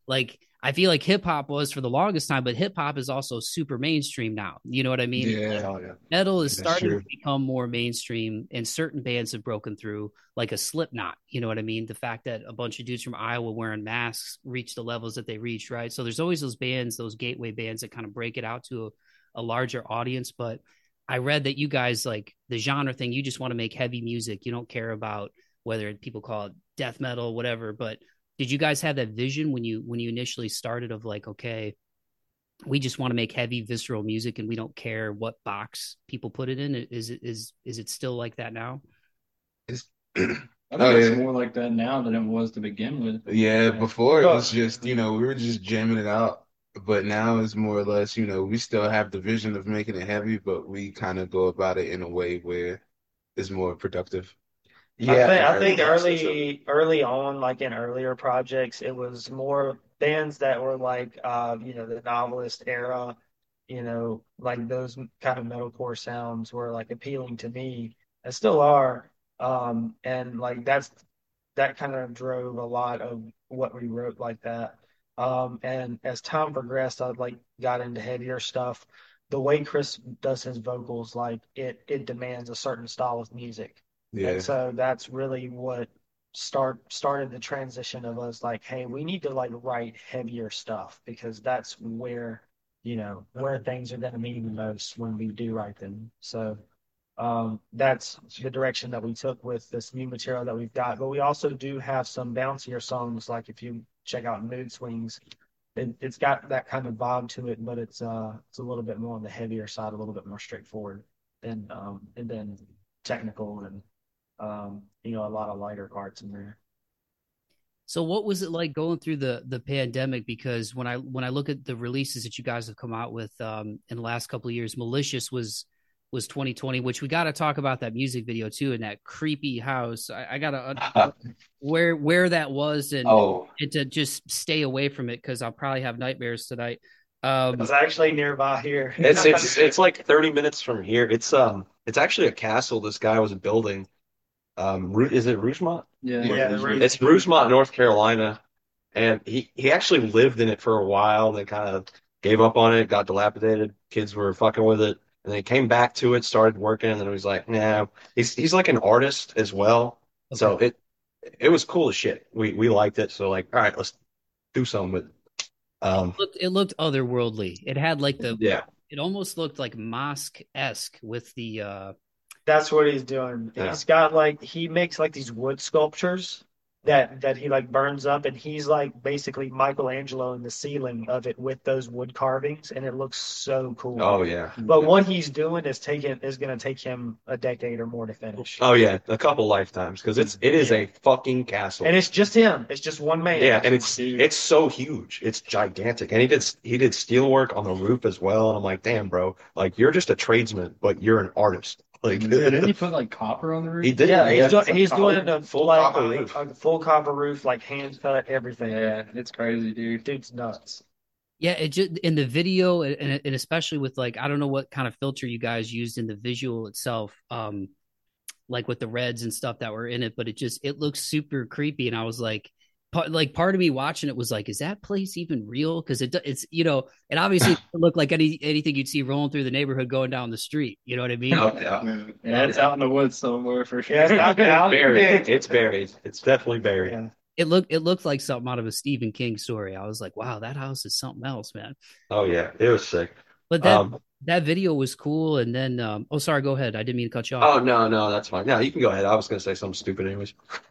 like I feel like hip hop was for the longest time, but hip hop is also super mainstream now. You know what I mean? Yeah. Oh yeah. metal is That's starting true. to become more mainstream and certain bands have broken through like a slipknot you know what i mean the fact that a bunch of dudes from iowa wearing masks reach the levels that they reached right so there's always those bands those gateway bands that kind of break it out to a, a larger audience but i read that you guys like the genre thing you just want to make heavy music you don't care about whether people call it death metal whatever but did you guys have that vision when you when you initially started of like okay we just want to make heavy visceral music and we don't care what box people put it in is it is is it still like that now I think Oh, it's yeah. more like that now than it was to begin with. Yeah, before it was just, you know, we were just jamming it out. But now it's more or less, you know, we still have the vision of making it heavy, but we kind of go about it in a way where it's more productive. I think I think very much so. early early on, like in earlier projects, it was more bands that were like uh, you know, the novelist era, you know, like those kind of metalcore sounds were like appealing to me and still are. Um, and like that's that kind of drove a lot of what we wrote like that. Um, and as time progressed, I like got into heavier stuff. the way Chris does his vocals, like it it demands a certain style of music. Yeah. And so that's really what start started the transition of us like, hey, we need to like write heavier stuff because that's where, you know, where things are gonna mean the most when we do write them. So um, that's the direction that we took with this new material that we've got. But we also do have some bouncier songs, like if you check out Mood Swings, it, it's got that kind of vibe to it, but it's uh it's a little bit more on the heavier side, a little bit more straightforward, than um and then technical and um you know a lot of lighter parts in there. So what was it like going through the the pandemic? Because when I when I look at the releases that you guys have come out with um, in the last couple of years, Malicious was was 2020, which we got to talk about that music video too, in that creepy house. I, I got to where where that was and, Oh, and to just stay away from it because I'll probably have nightmares tonight. Um, It's actually nearby here. It's it's it's like 30 minutes from here. It's um it's actually a castle this guy was building. Um, is it Rougemont? Yeah. Yeah, the Rouge- It's Rougemont, North Carolina, and he he actually lived in it for a while. Then kind of gave up on it, got dilapidated. Kids were fucking with it, and then he came back to it, started working, and then he was like, "Nah." He's he's like an artist as well, so it it was cool as shit. We we liked it, so like, all right, let's do something with it. Um, it looked, it looked otherworldly. It had like the yeah, it almost looked like mosque esque with the uh That's what he's doing. Yeah. He's got like he makes like these wood sculptures that that he like burns up and he's like basically Michelangelo in the ceiling of it with those wood carvings and it looks so cool. oh yeah, But what he's doing is taking is gonna take him a decade or more to finish. oh yeah, a couple lifetimes because it's it is a fucking castle. And it's just him. It's just one man. Yeah, and it's it's so huge. It's gigantic. And he did he did steel work on the roof as well. And I'm like, damn, bro, like you're just a tradesman, but you're an artist. Like Didn't he put like copper on the roof? he did. Yeah, he's, yeah. doing, he's doing a full like, copper roof. a full copper roof, like hand cut everything. Yeah, it's crazy, dude. Dude's nuts. Yeah, it just in the video and, and especially with like I don't know what kind of filter you guys used in the visual itself, um, like with the reds and stuff that were in it, but it just it looks super creepy, and I was like, part, like part of me watching it was like, is that place even real? Because it do- it's you know, it obviously doesn't look like any anything you'd see rolling through the neighborhood going down the street. You know what I mean? Oh, yeah. Yeah, it's out in the woods somewhere for sure. Yeah, it's out there. Buried. It's buried. It's definitely buried. Yeah. It looked it looked like something out of a Stephen King story. I was like, wow, that house is something else, man. Oh yeah, it was sick. But that Um, that video was cool, and then um, oh, sorry, go ahead. I didn't mean to cut you off. oh no, no, that's fine. Yeah, you can go ahead. I was gonna say something stupid anyways.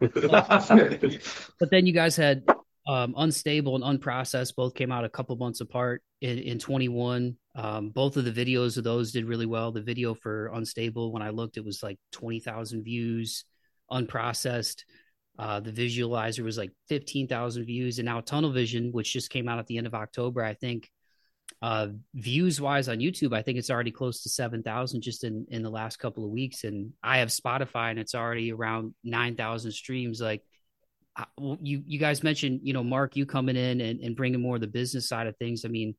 But then you guys had um, Unstable and Unprocessed both came out a couple months apart in, in 21. Um, both of the videos of those did really well. The video for Unstable, when I looked, it was like 20,000 views. Unprocessed, uh, the visualizer was like 15,000 views. And now Tunnel Vision, which just came out at the end of October, I think uh, views wise on YouTube, I think it's already close to 7,000 just in, in the last couple of weeks. And I have Spotify and it's already around 9,000 streams. Like, I- you you guys mentioned you know Mark you coming in and, and bringing more of the business side of things. I mean,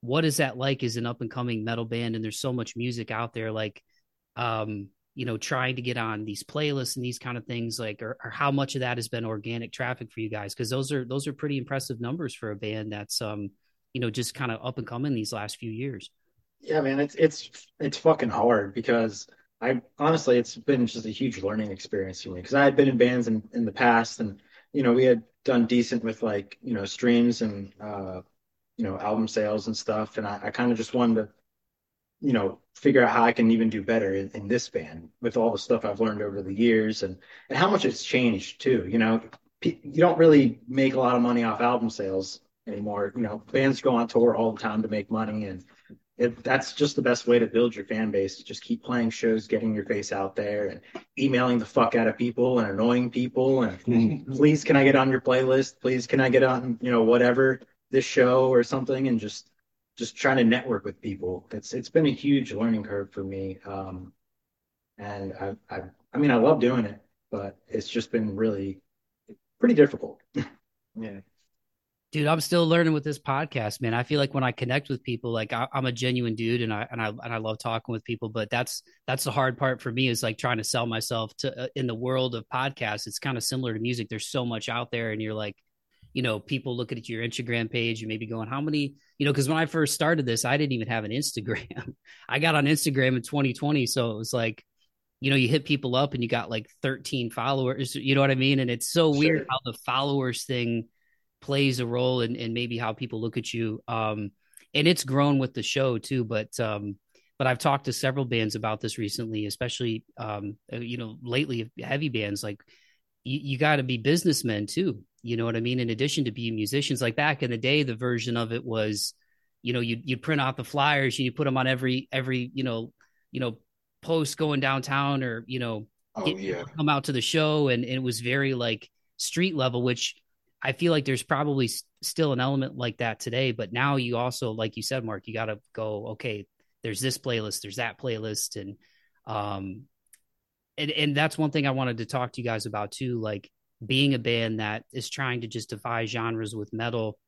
what is that like as an up and coming metal band? And there's so much music out there, like um, you know, trying to get on these playlists and these kind of things, like or, or how much of that has been organic traffic for you guys? Because those are those are pretty impressive numbers for a band that's um, you know, just kind of up and coming these last few years. Yeah, man, it's it's it's fucking hard because I honestly it's been just a huge learning experience for me because I had been in bands in, in the past and you know we had done decent with like you know streams and uh you know album sales and stuff and I, I kind of just wanted to you know figure out how I can even do better in, in this band with all the stuff I've learned over the years and and how much it's changed too you know you don't really make a lot of money off album sales anymore you know bands go on tour all the time to make money and it, that's just the best way to build your fan base. Just keep playing shows, getting your face out there, and emailing the fuck out of people and annoying people. And please, can I get on your playlist? Please, can I get on, you know, whatever this show or something? And just, just trying to network with people. It's it's been a huge learning curve for me. Um, and I, I, I mean, I love doing it, but it's just been really pretty difficult. Yeah. Dude, I'm still learning with this podcast, man. I feel like when I connect with people, like I, I'm a genuine dude, and I and I and I love talking with people. But that's that's the hard part for me is like trying to sell myself to uh, in the world of podcasts. It's kind of similar to music. There's so much out there, and you're like, you know, people looking at your Instagram page and maybe going, how many, you know, because when I first started this, I didn't even have an Instagram. I got on Instagram in 2020. So it was like, you know, you hit people up and you got like 13 followers, you know what I mean? And it's so sure. weird how the followers thing plays a role in, in maybe how people look at you. Um, and it's grown with the show too, but, um, but I've talked to several bands about this recently, especially, um, uh, you know, lately heavy bands like you, you got to be businessmen too. You know what I mean? In addition to being musicians, like back in the day, the version of it was, you know, you you print out the flyers and you put them on every every you know you know post going downtown or you know oh, get, yeah. come out to the show and, and, it was very like street level, which I feel like there's probably still an element like that today. But now you also, like you said, Mark, you got to go. Okay, there's this playlist, there's that playlist, and um, and and that's one thing I wanted to talk to you guys about too. Like being a band that is trying to just defy genres with metal,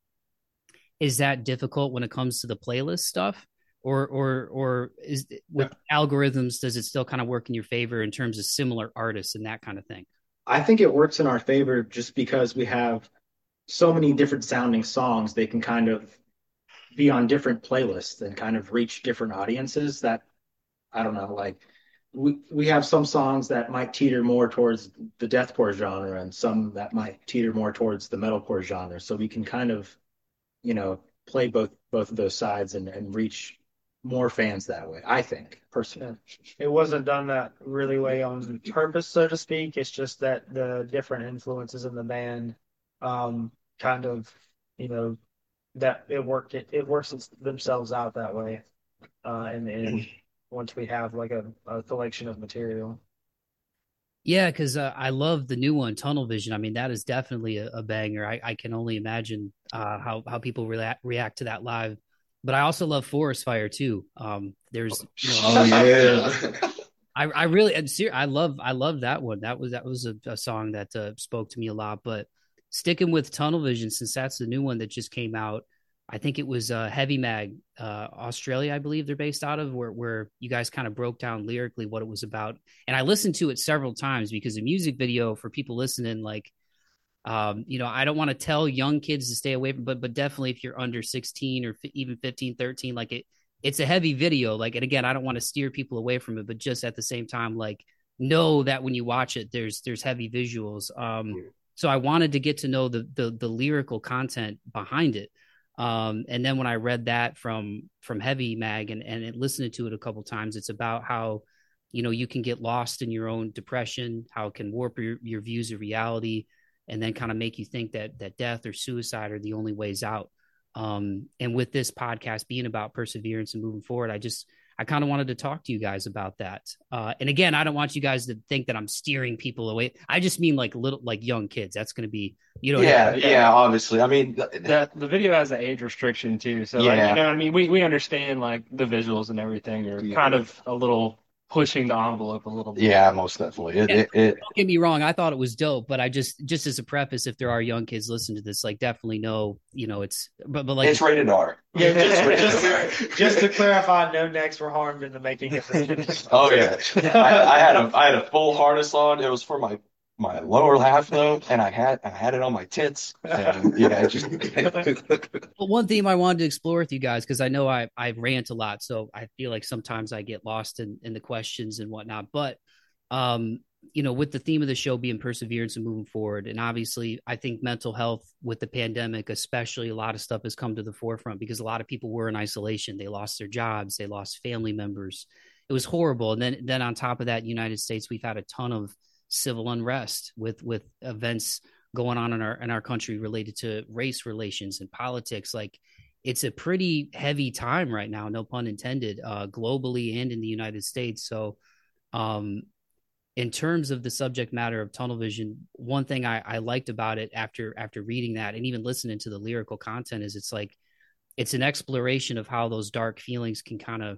is that difficult when it comes to the playlist stuff? Or, or, or is with yeah. algorithms? Does it still kind of work in your favor in terms of similar artists and that kind of thing? I think it works in our favor just because we have so many different sounding songs. They can kind of be on different playlists and kind of reach different audiences. That I don't know, like we we have some songs that might teeter more towards the deathcore genre and some that might teeter more towards the metalcore genre. So we can kind of, you know, play both both of those sides and, and reach more fans that way. I think personally, it wasn't done that really way on purpose, so to speak. It's just that the different influences in the band, um, kind of, you know, that it worked. It, it works themselves out that way, uh, and and once we have like a, a collection of material. Yeah, because uh, I love the new one, Tunnel Vision. I mean, that is definitely a, a banger. I, I, can only imagine uh, how how people react react to that live. But I also love Forest Fire too. Um, there's, you know, oh yeah. I, I really, I love, I love that one. That was that was a, a song that uh, spoke to me a lot. But sticking with Tunnel Vision, since that's the new one that just came out, I think it was uh, Heavy Mag, uh, Australia, I believe they're based out of, where where you guys kind of broke down lyrically what it was about. And I listened to it several times because the music video for people listening, like, um, you know, I don't want to tell young kids to stay away from, but but definitely if you're under 16 or f- even 15, 13, like it, it's a heavy video. Like, and again, I don't want to steer people away from it, but just at the same time, like, know that when you watch it, there's there's heavy visuals. Um, so I wanted to get to know the the, the lyrical content behind it. Um, and then when I read that from from Heavy Mag and and listened to it a couple times, it's about how you know you can get lost in your own depression, how it can warp your, your views of reality, and then kind of make you think that that death or suicide are the only ways out. Um, and with this podcast being about perseverance and moving forward, I just I kind of wanted to talk to you guys about that. Uh, and again, I don't want you guys to think that I'm steering people away. I just mean like little, like young kids. That's going to be, you know. Yeah, yeah, yeah, Obviously, I mean, the the video has an age restriction too. So, yeah. like, you know, I mean, we we understand like the visuals and everything are yeah. kind of a little pushing the envelope a little bit. Yeah, most definitely. It, it, it, don't get me wrong. I thought it was dope, but I just, just as a preface, if there are young kids listening to this, like definitely know, you know, it's, but, but like, it's rated R. Yeah, just, just, just, to clarify, no necks were harmed in the making of this. oh yeah, I, I, had a, I had a full harness on. It was for my my lower half though, and I had I had it on my tits. And, yeah, just. well, one theme I wanted to explore with you guys because I know I I rant a lot, so I feel like sometimes I get lost in in the questions and whatnot. But um, you know, with the theme of the show being perseverance and moving forward, and obviously, I think mental health with the pandemic, especially, a lot of stuff has come to the forefront because a lot of people were in isolation. They lost their jobs, they lost family members. It was horrible, and then then on top of that, United States, we've had a ton of civil unrest with with events going on in our in our country related to race relations and politics. Like it's a pretty heavy time right now no pun intended uh, globally and in the united states. So um, in terms of the subject matter of tunnel vision one thing I, I liked about it after after reading that and even listening to the lyrical content is it's like it's an exploration of how those dark feelings can kind of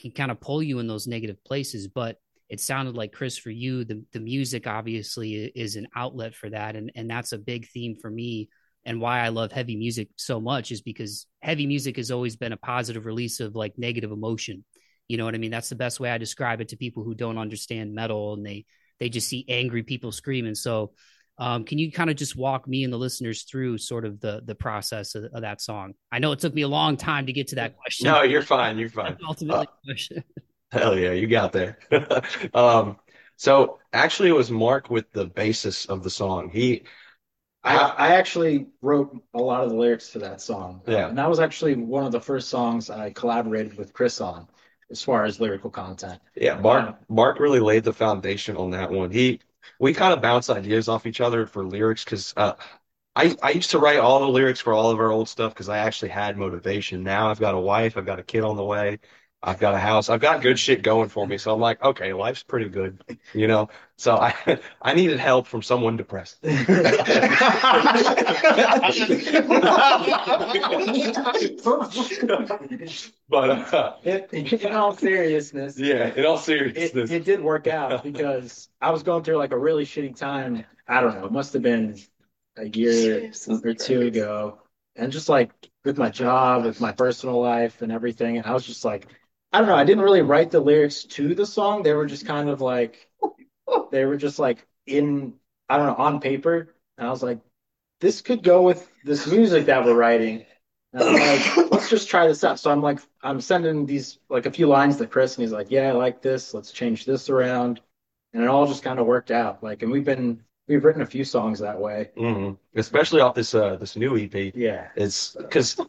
can kind of pull you in those negative places. But it sounded like Chris for you the the music obviously is an outlet for that and and that's a big theme for me and why I love heavy music so much is because heavy music has always been a positive release of like negative emotion you know what I mean that's the best way I describe it to people who don't understand metal and they they just see angry people screaming so Um, can you kind of just walk me and the listeners through sort of the the process of, of, that song? I know it took me a long time to get to that question. No, you're fine. You're fine. Ultimately, uh, hell yeah, you got there. um, so actually, it was Mark with the basis of the song. He, I, I actually wrote a lot of the lyrics to that song. Yeah, and that was actually one of the first songs I collaborated with Chris on, as far as lyrical content. Yeah, Mark. Mark really laid the foundation on that one. He we kind of bounce ideas off each other for lyrics because uh, I I used to write all the lyrics for all of our old stuff because I actually had motivation. Now I've got a wife, I've got a kid on the way, I've got a house, I've got good shit going for me. So I'm like, okay, life's pretty good, you know. So I I needed help from someone depressed. but uh, in all seriousness, yeah, in all seriousness, it, it did work out because I was going through like a really shitty time. I don't know, it must have been a year or two ago, and just like with my job, with my personal life, and everything, and I was just like I don't know. I didn't really write the lyrics to the song. They were just kind of like, they were just like in, I don't know, on paper. And I was like, this could go with this music that we're writing. And I'm like, let's just try this out. So I'm like, I'm sending these like a few lines to Chris, and he's like, yeah, I like this. Let's change this around. And it all just kind of worked out. Like, and we've been we've written a few songs that way, mm-hmm. especially off this uh this new EP. Yeah, it's because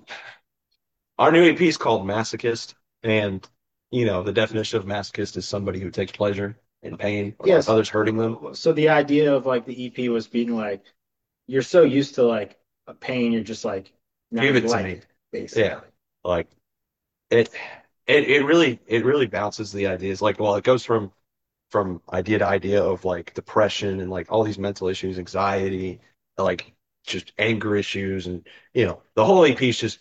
our new EP is called Masochist, and you know, the definition of masochist is somebody who takes pleasure in pain or yes. others hurting them. So the idea of like the EP was being like, you're so used to like a pain, you're just like, give it to me, basically. Yeah, like it, it, it really, it really bounces the ideas. Like, well, it goes from from idea to idea of like depression and like all these mental issues, anxiety, like just anger issues, and you know, the whole EP is just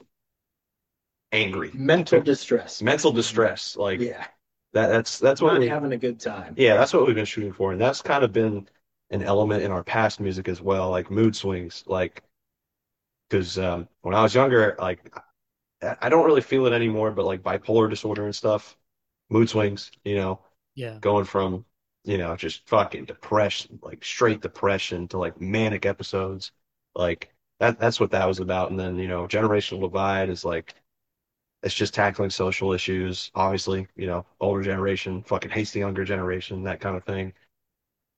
angry, mental distress, mental distress. Like yeah, that that's that's what we're having a good time. Yeah, that's what we've been shooting for, and that's kind of been an element in our past music as well, like mood swings, like because um, when I was younger, like I don't really feel it anymore, but like bipolar disorder and stuff, mood swings, you know, yeah, going from you know just fucking depression, like straight depression to like manic episodes, like that that's what that was about, and then you know generational divide is like it's just tackling social issues. Obviously, you know, older generation fucking hates the younger generation, that kind of thing.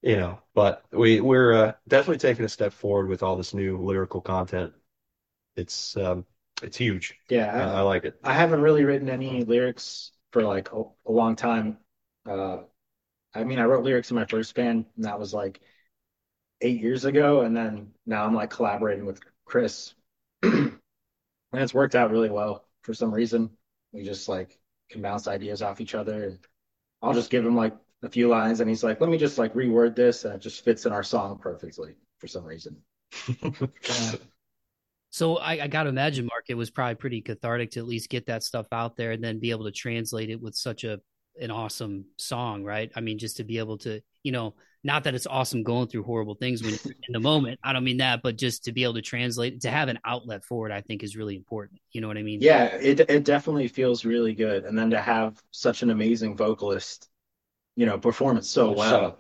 You know, but we we're uh, definitely taking a step forward with all this new lyrical content. It's um, it's huge. Yeah, I, I like it. I haven't really written any lyrics for like a, a long time. Uh, I mean, I wrote lyrics in my first band, and that was like eight years ago, and then now I'm like collaborating with Chris, and it's worked out really well for some reason. We just like can bounce ideas off each other and I'll just give him like a few lines and he's like, let me just like reword this and it just fits in our song perfectly for some reason. So I, I got to imagine, Mark, it was probably pretty cathartic to at least get that stuff out there and then be able to translate it with such a an awesome song, right? I mean, just to be able to, you know, not that it's awesome going through horrible things when in the moment. I don't mean that, but just to be able to translate, to have an outlet for it, I think is really important. You know what I mean? Yeah, it it definitely feels really good, and then to have such an amazing vocalist, you know, perform it so well.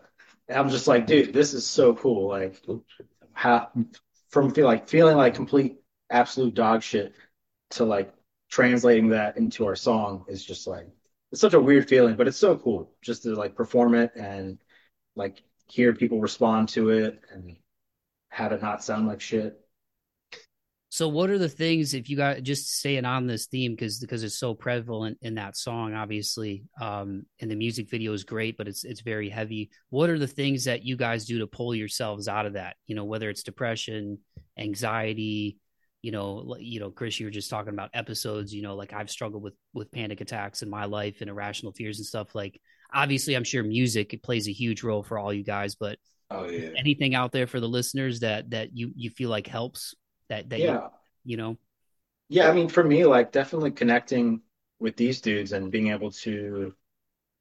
I'm just like, dude, this is so cool. Like, how from feel like feeling like complete absolute dog shit to like translating that into our song is just like it's such a weird feeling, but it's so cool just to like perform it and like hear people respond to it and have it not sound like shit. So, what are the things if you got just staying on this theme because because it's so prevalent in that song, obviously, um, and the music video is great, but it's it's very heavy. What are the things that you guys do to pull yourselves out of that? You know, whether it's depression, anxiety, you know, you know, Chris, you were just talking about episodes. You know, like I've struggled with with panic attacks in my life and irrational fears and stuff. Like obviously i'm sure music plays a huge role for all you guys but oh yeah. anything out there for the listeners that that you you feel like helps that that yeah. you, you know? Yeah i mean for me like definitely connecting with these dudes and being able to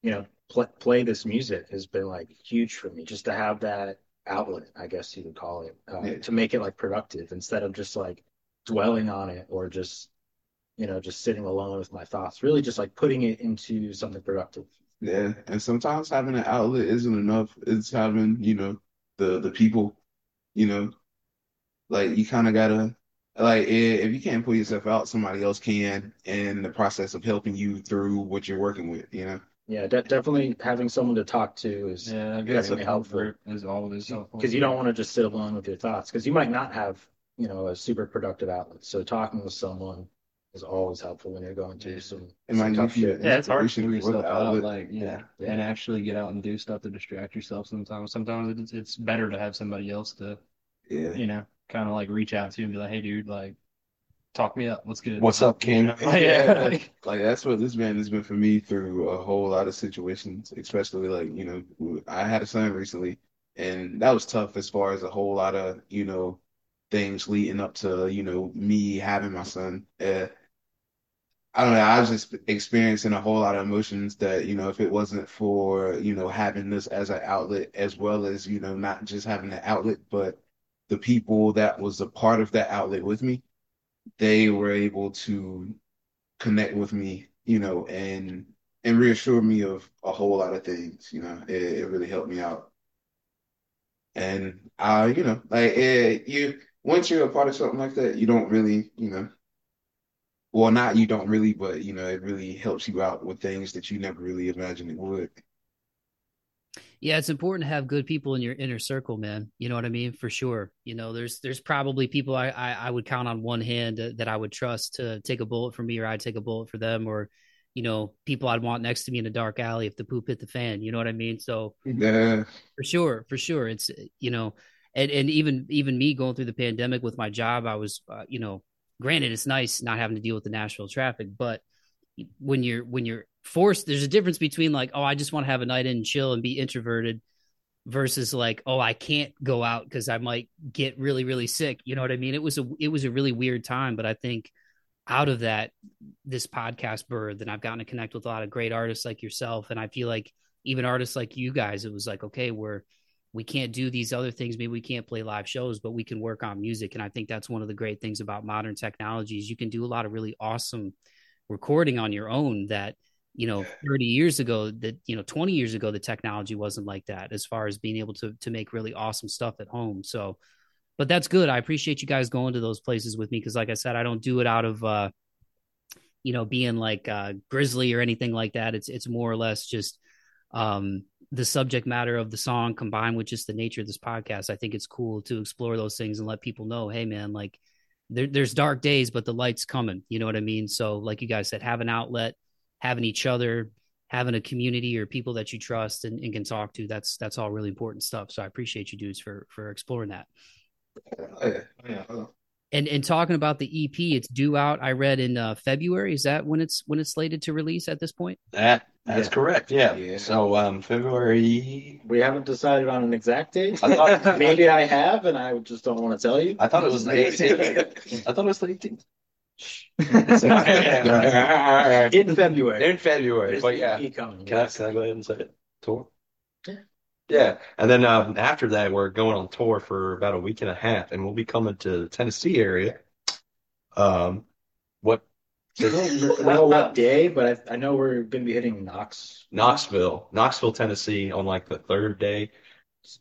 you know pl- play this music has been like huge for me just to have that outlet i guess you could call it uh, yeah. to make it like productive instead of just like dwelling on it or just you know just sitting alone with my thoughts really just like putting it into something productive yeah, and sometimes having an outlet isn't enough. It's having, you know, the the people You know, like you kind of gotta like eh, if you can't pull yourself out, somebody else can in the process of helping you through what you're working with. You know. Yeah, de definitely having someone to talk to is Yeah, I guess definitely a helpful comfort is always helpful. because you don't want to just sit alone with your thoughts because you might not have, you know, a super productive outlet. So talking with someone is always helpful when you're going through some, It might some tough you shit. Yeah, it's hard to inspiration figure yourself out, outlet. like yeah, Yeah. and actually get out and do stuff to distract yourself. Sometimes, sometimes it's it's better to have somebody else to Yeah. you know kind of like reach out to and be like, hey, dude, like talk me up. What's good? What's up, King? You know? yeah, like, Like that's what this man has been for me through a whole lot of situations, especially like, you know, I had a son recently and that was tough as far as a whole lot of, you know, things leading up to, you know, me having my son. Uh, I don't know, I was just experiencing a whole lot of emotions that, you know, if it wasn't for, you know, having this as an outlet as well as, you know, not just having an outlet, but the people that was a part of that outlet with me, they were able to connect with me, you know, and and reassure me of a whole lot of things. You know, it, it really helped me out. And I, you know, like it, you once you're a part of something like that, you don't really, you know, well, not you don't really, but you know, it really helps you out with things that you never really imagined it would. Yeah, it's important to have good people in your inner circle, man. You know what I mean? For sure. You know, there's there's probably people I I, I would count on one hand that I would trust to take a bullet for me, or I'd take a bullet for them, or you know, people I'd want next to me in a dark alley if the poop hit the fan. You know what I mean? So Yeah, for sure, for sure, it's you know, and and even even me going through the pandemic with my job, I was uh, you know, granted it's nice not having to deal with the Nashville traffic, but when you're when you're forced there's a difference between like oh i just want to have a night in and chill and be introverted versus like oh i can't go out because i might get really really sick. You know what i mean? It was a it was a really weird time but i think out of that this podcast bird then i've gotten to connect with a lot of great artists like yourself. And i feel like even artists like you guys it was like okay we're we can't do these other things. Maybe we can't play live shows but we can work on music. And i think that's one of the great things about modern technologies you can do a lot of really awesome recording on your own that you know 30 years ago that you know 20 years ago the technology wasn't like that as far as being able to to make really awesome stuff at home. So but that's good. I appreciate you guys going to those places with me because like i said i don't do it out of uh you know being like uh grizzly or anything like that. It's it's more or less just um the subject matter of the song combined with just the nature of this podcast i think it's cool to explore those things and let people know hey man like there, there's dark days but the light's coming you know what i mean so like you guys said have an outlet having each other, having a community or people that you trust and, and, can talk to. That's that's all really important stuff. So I appreciate you dudes for for exploring that. Oh, yeah, oh, yeah. And and talking about the EP, it's due out. I read in uh, February. Is that when it's when it's slated to release at this point? That that's Yeah. correct. Yeah. Yeah. So um, February. We haven't decided on an exact date. I thought Maybe I have, and I just don't want to tell you. I thought it was the 18th. I thought it was the 18th. In February. In February, There's but the yeah. Coming, Can I, can I go ahead and say it? Tour? Yeah. Yeah. And then um, after that, we're going on tour for about a week and a half, and we'll be coming to the Tennessee area. Um, what? I don't know what day, but I, I know we're going to be hitting Knox. Knoxville, Knoxville, Tennessee, on like the third day.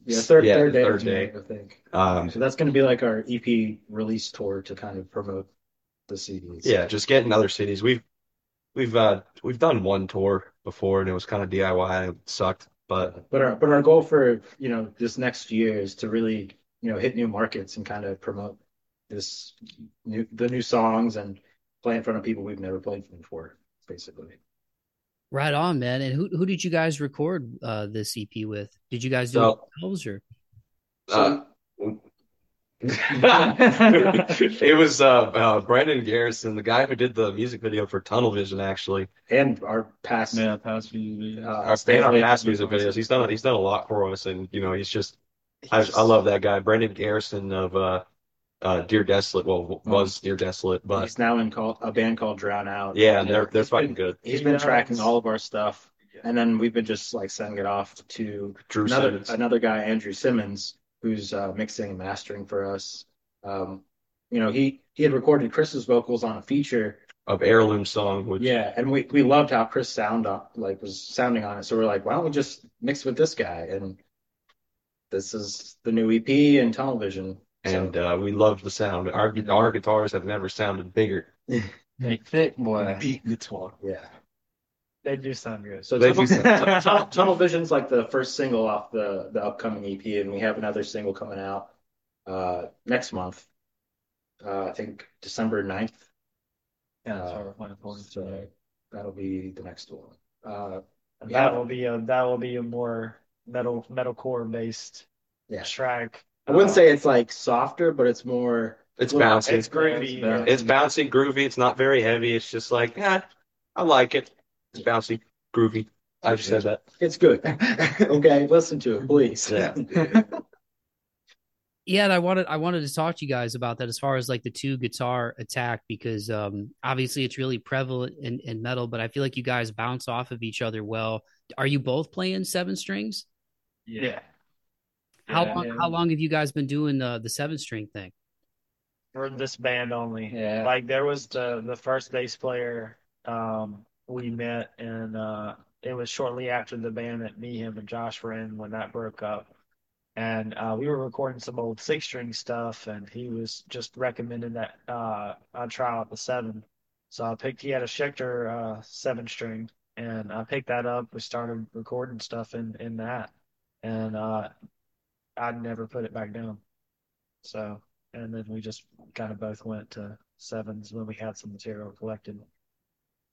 Yeah, third, Yeah, third day. third day. I think. Um, So that's going to be like our EP release tour to kind of promote the CDs. yeah, just getting other cities. We've we've uh we've done one tour before, and it was kind of DIY. and It sucked, but But our but our goal for you know this next year is to really you know hit new markets and kind of promote this new the new songs and play in front of people we've never played before, basically. Right on, man. And who who did you guys record uh, this EP with? Did you guys do So- it yourselves or? uh, it was uh, uh Brandon Garrison, the guy who did the music video for Tunnel Vision, actually. And our past Yeah, past few videos. uh, I've been past music videos. He's done he's done a lot for us, and you know he's just I, I love that guy, Brandon Garrison of uh, uh, Dear Desolate. Well, was Dear Desolate, but He's now in call, a band called Drown Out. yeah, and they're they're fucking been- good. He's been tracking all of our stuff, and then we've been just like sending it off to Drew another Simmons. another guy, Andrew Simmons, who's uh, mixing and mastering for us. Um, you know, he he had recorded Chris's vocals on a feature, of Heirloom Song, which yeah, and we we loved how Chris sound on, like was sounding on it. So we're like, why don't we just mix with this guy? And this is the new EP and Tunnel Vision. And uh, we love the sound. Our our guitars have never sounded bigger. Big thick boy. Beat guitar. Yeah. They do sound good. So They Tunnel, do sound- Tunnel, Tunnel Vision's like the first single off the the upcoming EP, and we have another single coming out uh next month. Uh, I think December 9th. Yeah, that's what we're playing for. So that'll be the next one. Uh, And Yeah. that will be a that will be a more metal metalcore based yeah. track. I wouldn't say it's like softer, but it's more. It's Well, bouncy. It's groovy. Yeah. It's bouncy, groovy. It's not very heavy. It's just like, yeah, I like it. It's bouncy, groovy. I've said that. It's good. Okay, listen to it, please. Yeah. Yeah, and I wanted I wanted to talk to you guys about that as far as like the two guitar attack because um obviously it's really prevalent in, in metal, but I feel like you guys bounce off of each other well. Are you both playing seven strings? Yeah. How Yeah, long yeah. how long have you guys been doing the the seven string thing? for this band only. Yeah. Like there was the the first bass player um we met and uh it was shortly after the band that me, him and Josh were in when that broke up. And uh we were recording some old six string stuff and he was just recommending that uh I try out the seven. So I picked he had a Schecter uh seven string and I picked that up. We started recording stuff in in that. And uh I never put it back down. So and then we just kind of both went to sevens when we had some material collected.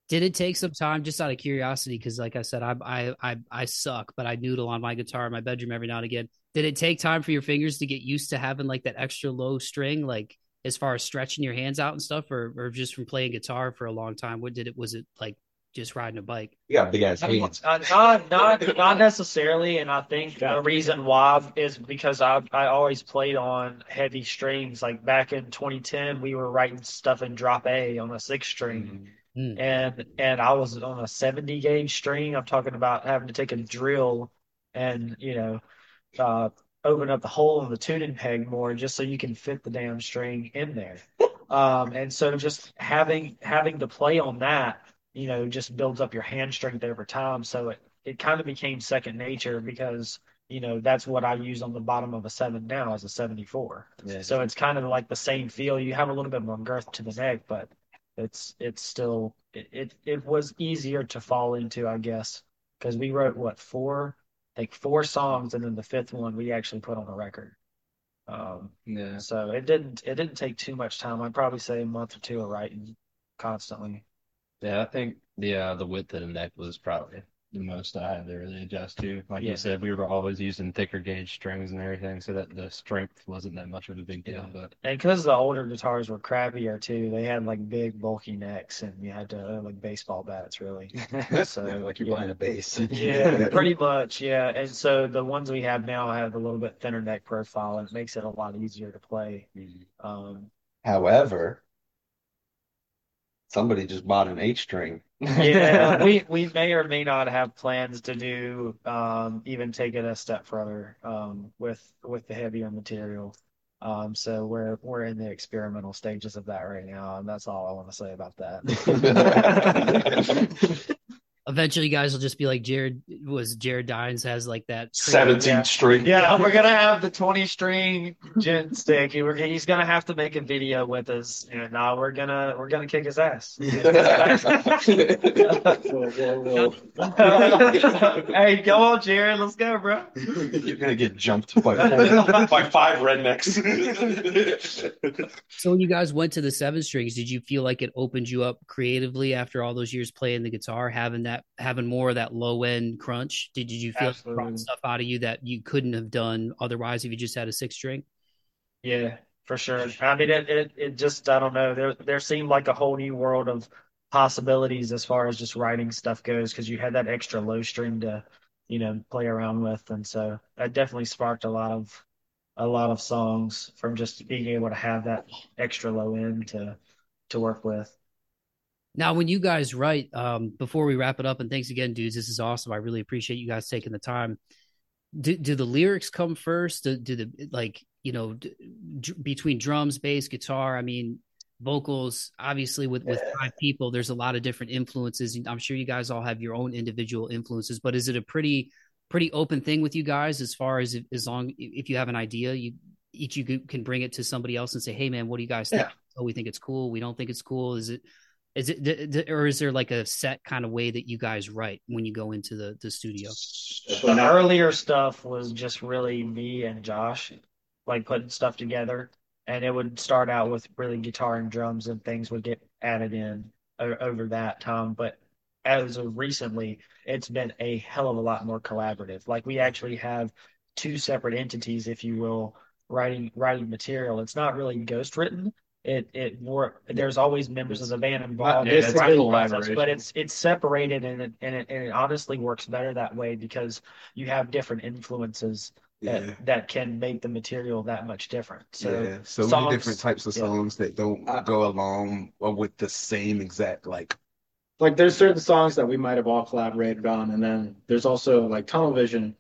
Did it take some time, just out of curiosity? Because, like I said, I, I I I suck, but I noodle on my guitar in my bedroom every now and again. Did it take time for your fingers to get used to having like that extra low string, like as far as stretching your hands out and stuff, or or just from playing guitar for a long time? What did it? Was it like just riding a bike? Yeah, got big ass I mean, hands. uh, not not not necessarily, and I think the reason why is because I I always played on heavy strings. Like back in 2010, we were writing stuff in drop A on a six string, Mm. and and I was on a 70 gauge string. I'm talking about having to take a drill and you know uh, open up the hole in the tuning peg more just so you can fit the damn string in there. Um, and so just having having to play on that, you know, just builds up your hand strength over time. So it it kind of became second nature because you know that's what I use on the bottom of a seven now as a 74. Yeah. So it's kind of like the same feel. You have a little bit more girth to the neck, but it's it's still it it, it was easier to fall into, I guess, because we wrote what four, like four songs, and then the fifth one we actually put on a record. Um, Yeah. so it didn't it didn't take too much time. I'd probably say a month or two of writing constantly. Yeah, I think the uh, the width of the neck was probably the most I had to really adjust to. Like Yeah. you said, we were always using thicker gauge strings and everything, so that the strength wasn't that much of a big deal. But And because the older guitars were crappier too, they had like big bulky necks, and you had to uh, like baseball bats really. So like you're yeah. playing a bass. Yeah, pretty much. Yeah, and so the ones we have now have a little bit thinner neck profile, and it makes it a lot easier to play. Um, However, somebody just bought an H string. yeah, we we may or may not have plans to do um, even take it a step further um, with with the heavier material. Um, so we're we're in the experimental stages of that right now, and that's all I want to say about that. Eventually, you guys will just be like Jared. Was Jared Dines has like that 17 Yeah. string. Yeah, we're gonna have the 20 string djent stick. We're, he's gonna have to make a video with us, and uh, we're gonna we're gonna kick his ass. Whoa, whoa, whoa. hey, go on, Jared. Let's go, bro. You're gonna get jumped by by five rednecks. So when you guys went to the seven strings, did you feel like it opened you up creatively after all those years playing the guitar, having that having more of that low end crunch? Did, did you feel like it Absolutely. brought stuff out of you that you couldn't have done otherwise if you just had a six string? Yeah, for sure. I mean, it, it it just I don't know. There there seemed like a whole new world of possibilities as far as just writing stuff goes because you had that extra low string to, you know, play around with, and so that definitely sparked a lot of a lot of songs from just being able to have that extra low end to to work with. Now, when you guys write, um, before we wrap it up, and thanks again, dudes, this is awesome. I really appreciate you guys taking the time. Do do the lyrics come first? Do, do the like you know d- between drums, bass, guitar? I mean, vocals. Obviously, with with five people, there's a lot of different influences. I'm sure you guys all have your own individual influences, but is it a pretty pretty open thing with you guys as far as if, as long if you have an idea, you each you can bring it to somebody else and say, "Hey, man, what do you guys think? Yeah. Oh, we think it's cool. We don't think it's cool. Is it?" Is it th- th- or is there like a set kind of way that you guys write when you go into the, the studio? The earlier stuff was just really me and Josh, like putting stuff together, and it would start out with really guitar and drums, and things would get added in o- over that time. But as of recently, it's been a hell of a lot more collaborative. Like we actually have two separate entities, if you will, writing writing material. It's not really ghost written. It it more there's always members of the band involved Yeah, in it's the process, but it's it's separated and it, and it and it honestly works better that way because you have different influences that Yeah. that can make the material that much different. So yeah, so many different types of yeah. songs that don't Uh, go along with the same exact like. like there's certain songs that we might have all collaborated on, and then there's also like Tunnel Vision.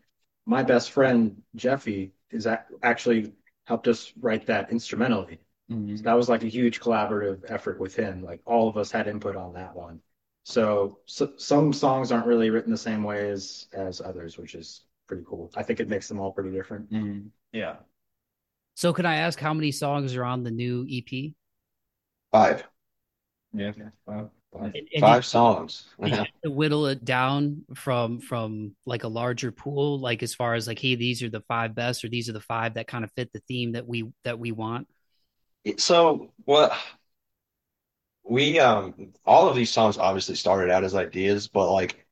My best friend Jeffy is ac- actually helped us write that instrumentally. Mm-hmm. So that was like a huge collaborative effort with him. Like all of us had input on that one. So, so some songs aren't really written the same way as as others, which is pretty cool. I think it makes them all pretty different. Mm-hmm. yeah. So, can I ask how many songs are on the new EP? Five. Yeah. Wow. And- and Five did- songs. did you have to whittle it down from from like a larger pool, like as far as like, hey, these are the five best, or these are the five that kind of fit the theme that we that we want. So what we um all of these songs obviously started out as ideas, but like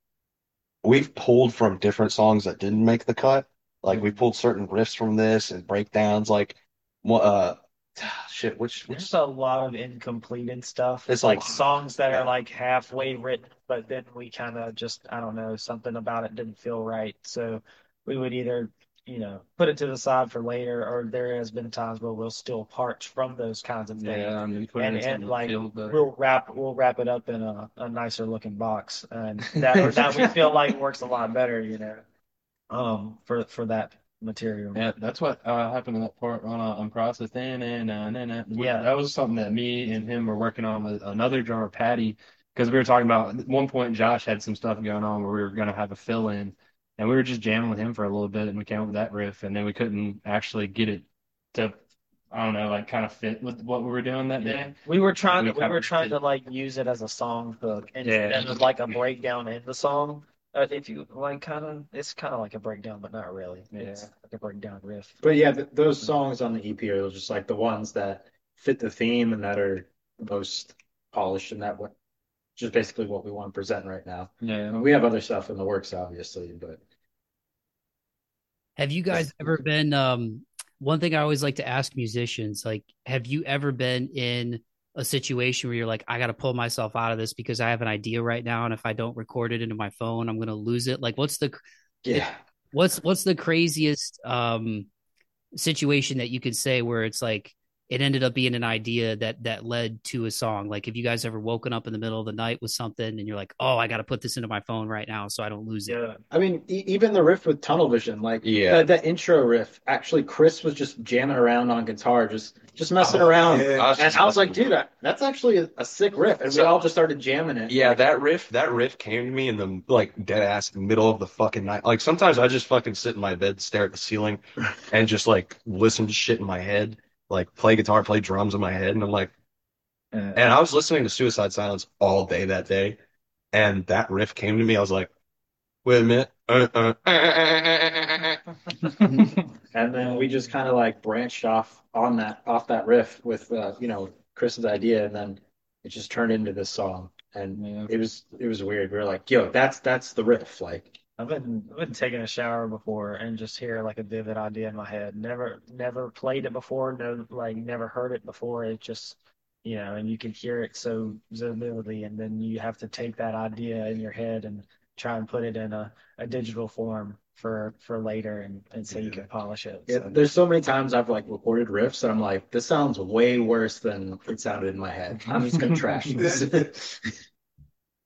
we've pulled from different songs that didn't make the cut. Like we pulled certain riffs from this and breakdowns. Like what uh shit, which which There's a lot of incompleted stuff. It's like songs that Yeah. are like halfway written, but then we kind of just, I don't know, something about it didn't feel right. So we would either, you know, put it to the side for later, or there has been times where we'll steal parts from those kinds of things. Yeah, I mean, And- and, like. We'll wrap we'll wrap it up in a, a nicer looking box, and that that we feel like works a lot better, you know, um, for for that material. Yeah, that's what uh, happened in that part on uh, on process. And and and Yeah. that was something that me and him were working on with another drummer, Patty, because we were talking about at one point. Josh had some stuff going on where we were going to have a fill in, and we were just jamming with him for a little bit, and we came up with that riff, and then we couldn't actually get it to, I don't know, like kind of fit with what we were doing that day. We were trying to We we were trying did- to like use it as a song hook instead Yeah. of like a breakdown in the song. Uh, if you like, kind of, it's kind of like a breakdown, but not really. It's Yeah. like a breakdown riff. But yeah, th those songs on the EP are just like the ones that fit the theme and that are the most polished and that what just basically what we want to present right now. I Yeah. mean, we have other stuff in the works, obviously, but Have you guys ever been? Um, one thing I always like to ask musicians, like, have you ever been in a situation where you're like, I got to pull myself out of this because I have an idea right now, and if I don't record it into my phone, I'm going to lose it. Like, what's the yeah. what's what's the craziest um situation that you could say where it's like it ended up being an idea that that led to a song like have you guys ever woken up in the middle of the night with something and you're like oh i got to put this into my phone right now so i don't lose it Yeah, I mean, e even the riff with Tunnel Vision, like Yeah. that, that intro riff, actually, Chris was just jamming around on guitar, just just messing Oh, around. yeah. I was And I was like, dude, that, that's actually a, a sick riff. And we all just started jamming it. Yeah, that riff, that riff came to me in the like dead ass middle of the fucking night. Like sometimes I just fucking sit in my bed, stare at the ceiling, and just like listen to shit in my head, like play guitar, play drums in my head, and I'm like, and I was listening to Suicide Silence all day that day, and that riff came to me. I was like, wait a minute, uh, uh, uh, uh, uh, uh, uh. And then we just kind of like branched off on that off that riff with uh, you know Chris's idea, and then it just turned into this song. And Yeah. it was it was weird. We were like, yo, that's that's the riff. Like, I've been I've been taking a shower before and just hear like a vivid idea in my head. Never never played it before. No, like never heard it before. It just you know, and you can hear it so vividly, and then you have to take that idea in your head and try and put it in a, a digital form for for later, and, and so you can polish it. yeah, So- there's so many times I've like recorded riffs, and I'm like, this sounds way worse than it sounded in my head. I'm just gonna trash this.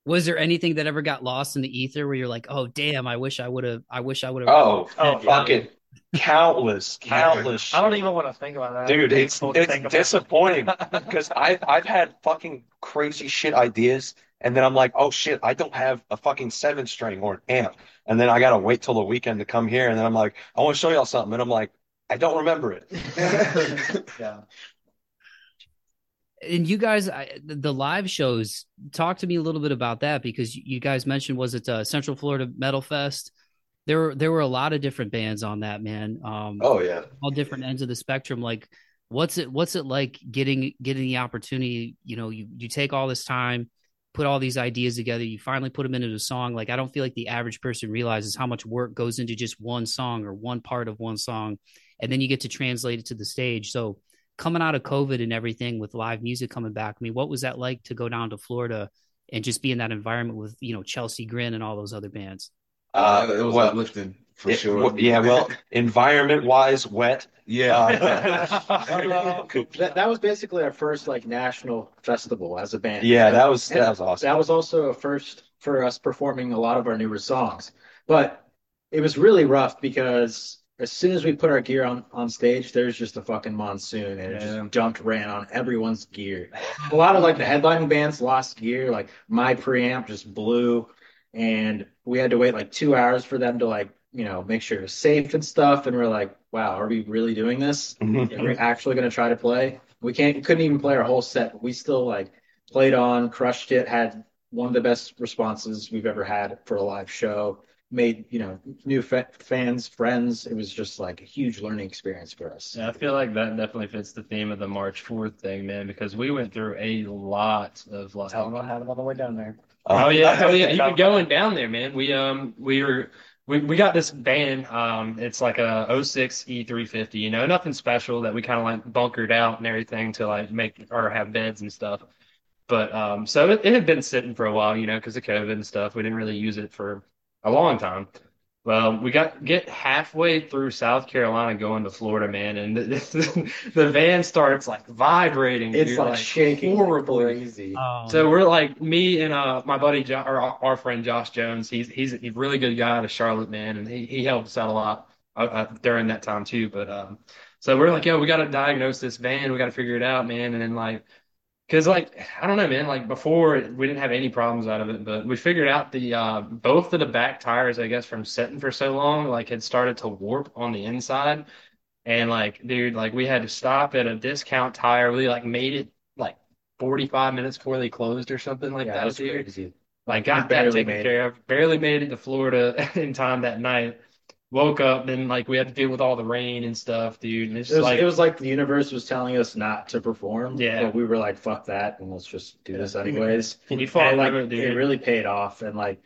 was there anything that ever got lost in the ether where you're like oh damn i wish i would have i wish i would have Oh, Oh, fucking countless, countless. I don't even want to think about that. Dude, it's it's disappointing because I've I've had fucking crazy shit ideas And then I'm like, oh shit, I don't have a fucking seven string or an amp. And then I gotta wait till the weekend to come here. And then I'm like, I want to show y'all something. And I'm like, I don't remember it. Yeah. And you guys I, the live shows talk to me a little bit about that because you guys mentioned was it uh, central florida metal fest? There were there were a lot of different bands on that man. Um Oh yeah. all different ends of the spectrum. Like what's it what's it like getting getting the opportunity you know you you take all this time put all these ideas together you finally put them into a song. Like i don't feel like the average person realizes how much work goes into just one song or one part of one song and then you get to translate it to the stage. So coming out of covid and everything with live music coming back i mean what was that like to go down to florida and just be in that environment with you know chelsea grin and all those other bands Uh, it was well, uplifting for it- sure. well, yeah, well, environment wise, wet. yeah. Uh, That, that was basically our first like national festival as a band. yeah, that was that was awesome. That was also a first for us performing a lot of our newer songs. But it was really rough because as soon as we put our gear on, on stage, there's just a fucking monsoon and it just dumped ran on everyone's gear. A lot of like the headlining bands lost gear, like my preamp just blew and we had to wait like two hours for them to like, you know, make sure it was safe and stuff. And we're like, wow, are we really doing this? Mhm. We're actually going to try to play. We can't, couldn't even play our whole set, we still like played on, crushed it, had one of the best responses we've ever had for a live show. Made, you know, new fa- fans, friends. It was just like a huge learning experience for us. Yeah, I feel like that definitely fits the theme of the March 4th thing, man, because we went through a lot of like Tell them what happened on the way down there. Oh yeah, oh yeah. Even going down there, man. We um we were we, we got this van. Um, it's like a 06 E350. You know, nothing special that we kind of like bunkered out and everything to like make or have beds and stuff. But um, so it, it had been sitting for a while, you know, because of COVID and stuff. We didn't really use it for a long time. Well, we got get halfway through South Carolina going to Florida, man, and the, the van starts like vibrating. It's dude, like, shaking like horribly. crazy. um, So we're like me and uh my buddy jo- or our our friend Josh Jones. He's he's a really good guy out of Charlotte, man, and he he helped us out a lot uh, uh, during that time too. But um, so we're like, yo, we got to diagnose this van. We got to figure it out, man. And then like, cause like I don't know, man. Like before, we didn't have any problems out of it, but we figured out the uh both of the back tires, I guess, from sitting for so long, like had started to warp on the inside. And like, dude, like we had to stop at a discount tire. We like made it like 45 minutes before they closed or something like yeah, that, dude. crazy. Like got that taken care of. Barely made it to Florida in time that night. Woke up, and like we had to deal with all the rain and stuff, dude. And it's It was, like it was like the universe was telling us not to perform. Yeah. But we were like, fuck that, and let's just do this anyways. you fought And like through it, it really paid off, and like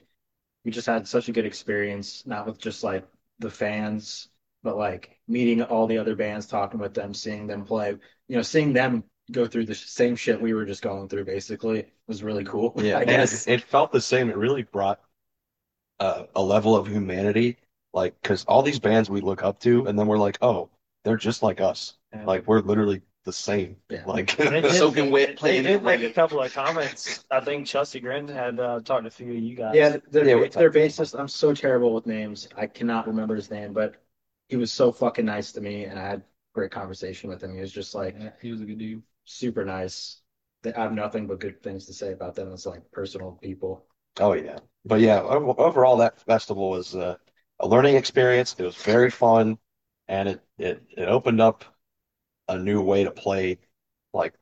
we just had such a good experience, not with just like the fans, but like meeting all the other bands, talking with them, seeing them play. You know, seeing them go through the same shit we were just going through. Basically, was really cool. Yeah, I guess. it, it felt the same. It really brought uh, a level of humanity, like because all these bands we look up to, and then we're like, oh, they're just like us. Yeah. Like we're literally the same. Yeah. Like did- Soaking wet, They playing did make a couple of comments. I think Chelsea Grin had uh, talked to a few of you guys. Yeah, their, Yeah, we their bassist. I'm so terrible with names. I cannot remember his name, but he was so fucking nice to me, and I had a great conversation with him. He was just like Yeah, he was a good dude. super nice. I have nothing but good things to say about them as like personal people. Oh yeah, but yeah, overall that festival was uh, a learning experience. It was very fun, and it it it opened up a new way to play, like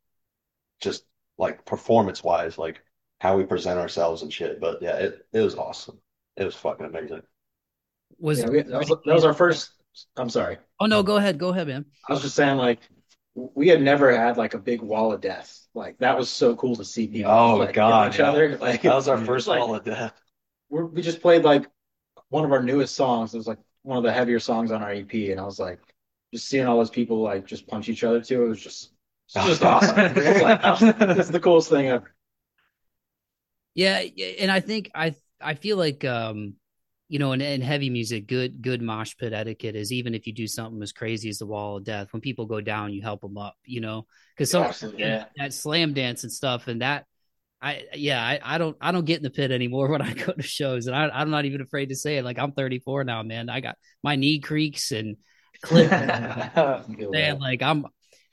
just like performance wise, like how we present ourselves and shit. But yeah, it it was awesome. It was fucking amazing. was Yeah, we, that, was, that was our first. I'm sorry. oh no go ahead go ahead man I was just saying like we had never had like a big wall of death. Like that was so cool to see people. Oh, like, God, each yeah. other. Like That was our first like, wall of death. we're, we just played like one of our newest songs. It was like one of the heavier songs on our EP, and I was like, just seeing all those people like just punch each other too. It was just, it's just awesome. It's like, this is the coolest thing ever. Yeah, yeah, and I think I I feel like um you know in, in heavy music good good mosh pit etiquette is even if you do something as crazy as the wall of death when people go down you help them up you know because. Yeah. that slam dance and stuff and that I yeah I, I don't I don't get in the pit anymore when I go to shows and I, I'm not even afraid to say it like I'm 34 now man I got my knee creaks and clip man like I'm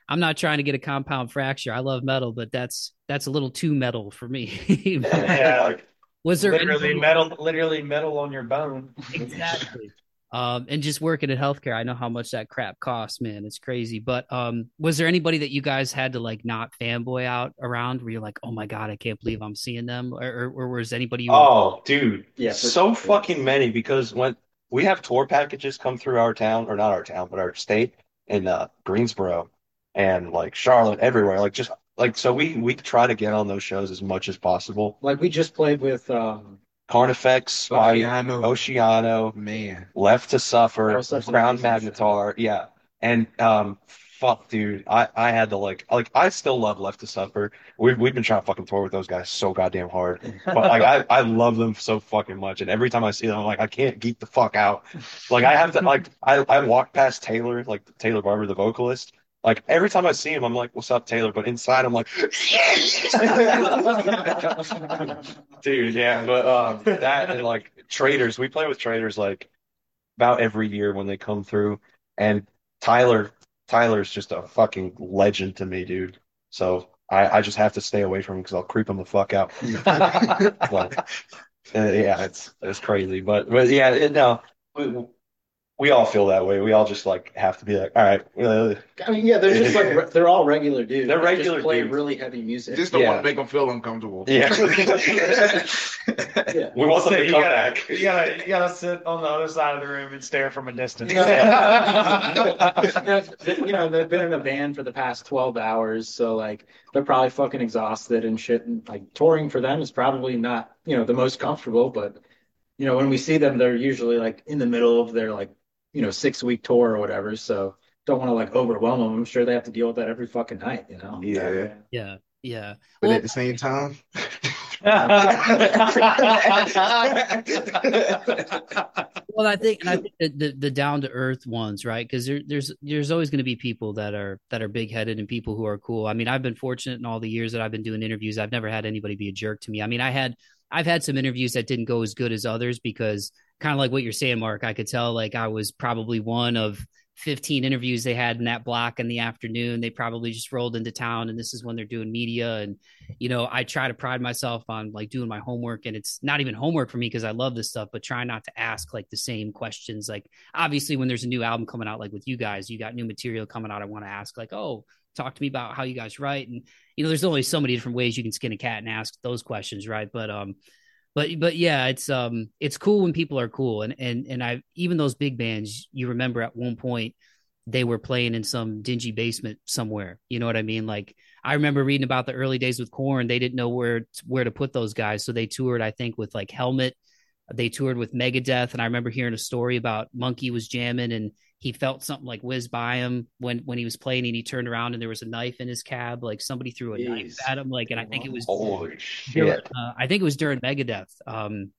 I'm not trying to get a compound fracture. I love metal, but that's that's a little too metal for me. Yeah. Was there literally any- metal, literally metal on your bone. exactly? Um, and just working in healthcare, I know how much that crap costs, man. It's crazy. But um, was there anybody that you guys had to like not fanboy out around where you're like, oh my god, I can't believe I'm seeing them, or, or, or was anybody? You Oh, dude, Yeah, so sure. fucking many because when we have tour packages come through our town, or not our town, but our state in uh, Greensboro and like Charlotte, everywhere. Like just like so, we we try to get on those shows as much as possible. Like we just played with um Carnifex, Spy, Oceano. Oceano, Man. Left to Suffer, That was such an Crown amazing Magnetar, yeah, and um, fuck, dude, I I had to like like I still love Left to Suffer. We've we've been trying to fucking tour with those guys so goddamn hard. But like I, I love them so fucking much, and every time I see them, I'm like, I can't geek the fuck out. Like I have to like I I walk past Taylor, like Taylor Barber, the vocalist. Like every time I see him, I'm like, "What's up, Taylor?" But inside, I'm like, dude, yeah. But um, that and like Traitors, we play with Traitors like about every year when they come through, and Tyler, Tyler's just a fucking legend to me, dude. So I I just have to stay away from him because I'll creep him the fuck out. Uh, yeah, it's it's crazy, but but yeah, it, no, we, we all feel that way. We all just like have to be like, all right, uh, I mean, yeah, they're just like they're all regular dudes. They're They regular just play dudes. really heavy music. Just don't Yeah. want to make them feel uncomfortable. yeah. yeah. We want them to you come gotta, back. you gotta, you gotta sit on the other side of the room and stare from a distance. you know, they've been in a band for the past 12 hours, so like they're probably fucking exhausted and shit. And like touring for them is probably not, you know, the most comfortable, but you know, when we see them, they're usually like in the middle of their like, you know, six week tour or whatever. So don't want to like overwhelm them. I'm sure they have to deal with that every fucking night, you know? Yeah. yeah, yeah. But Well, at the same time, Well, I think, and I think that the, the down to earth ones, right? Because there, there's there's always going to be people that are that are big headed and people who are cool. I mean, I've been fortunate in all the years that I've been doing interviews. I've never had anybody be a jerk to me. I mean, I had I've had some interviews that didn't go as good as others because kind of like what you're saying, Mark. I could tell like I was probably one of 15 interviews they had in that block in the afternoon. They probably just rolled into town, and this is when they're doing media and you know, I try to pride myself on like doing my homework and it's not even homework for me because I love this stuff, but try not to ask like the same questions. Like obviously when there's a new album coming out, like with you guys, you got new material coming out. I want to ask like, Oh, talk to me about how you guys write. And, you know, there's only so many different ways you can skin a cat and ask those questions. Right. But, um, but but yeah, it's um it's cool when people are cool and and and I even those big bands you remember at one point they were playing in some dingy basement somewhere. You know what I mean? Like I remember reading about the early days with Korn. They didn't know where where to put those guys, so they toured. I think with like Helmet, they toured with Megadeth, and I remember hearing a story about Munky was jamming and he felt something like whiz by him when when he was playing, and he turned around and there was a knife in his cab. Like somebody threw a knife at him. Like, and I think it was Holy during- uh, I think it was during Megadeth. Um,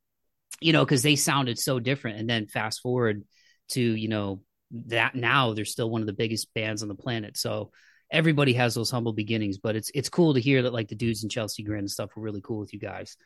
you know, because they sounded so different. And then fast forward to you know that now they're still one of the biggest bands on the planet. So everybody has those humble beginnings, but it's it's cool to hear that like the dudes in Chelsea Grin and stuff were really cool with you guys.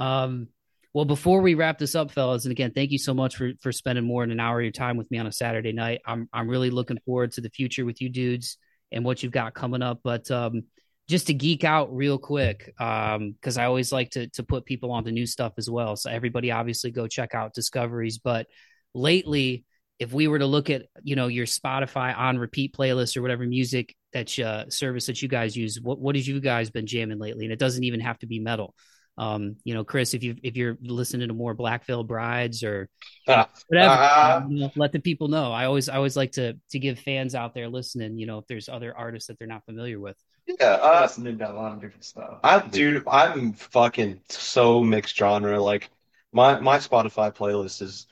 Um, well, before we wrap this up, fellas, and again, thank you so much for for spending more than an hour of your time with me on a Saturday night. I'm I'm really looking forward to the future with you dudes and what you've got coming up. But um, just to geek out real quick, um, because I always like to to put people on onto new stuff as well. So everybody obviously go check out Discoveries. But lately, if we were to look at you know your Spotify on repeat playlist or whatever music that uh, service that you guys use, what what have you guys been jamming lately? And it doesn't even have to be metal. Um, you know, Chris, if you if you're listening to more Black Veil Brides or Ah, whatever, ah. you know, let the people know. I always I always like to to give fans out there listening, you know, if there's other artists that they're not familiar with. Yeah, uh, listening to a lot of different stuff. I dude, I'm fucking so mixed genre. Like my my Spotify playlist is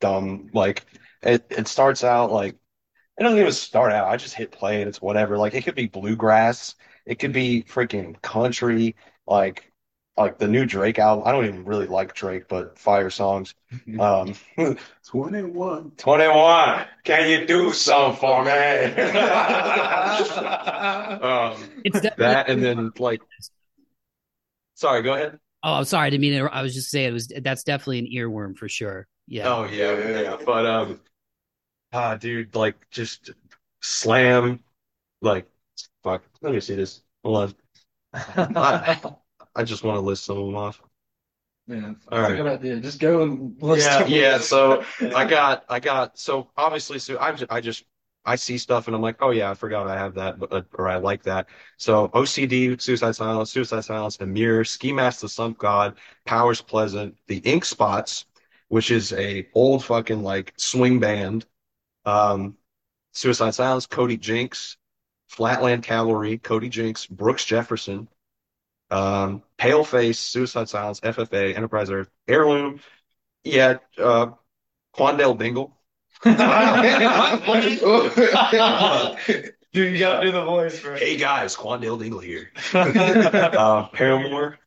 dumb. Like it it starts out like it doesn't even start out. I just hit play and it's whatever. Like it could be bluegrass, it could be freaking country, like like the new Drake album. I don't even really like Drake, but fire songs. Um 21. 21, can you do something for me? um, It's definitely, that and then like sorry, go ahead. oh, I'm sorry, I didn't mean to, I was just saying it was that's definitely an earworm for sure. Yeah. Oh yeah, yeah, yeah. But um, ah, dude, like just slam, like fuck. Let me see this. Hold on. I, just want to list some of them off. Yeah, All a good idea. Just go and list Yeah, them. yeah. So I got, I got. So obviously, so I, ju- I just, I see stuff and I'm like, oh yeah, I forgot I have that, but uh, or I like that. So OCD, Suicide Silence, Suicide Silence, Amir, Ski Mask, the Slump God, Powers Pleasant, the Ink Spots, which is a old fucking like swing band. Um, Suicide Silence, Cody Jinks, Flatland Cavalry, Cody Jinks, Brooks Jefferson, um, Paleface, Suicide Silence, FFA, Enterprise Earth, Heirloom, yeah, uh, Quandale Dingle. Dude, you gotta do the voice, bro. Hey guys, Quandale Dingle here. uh, Paramore,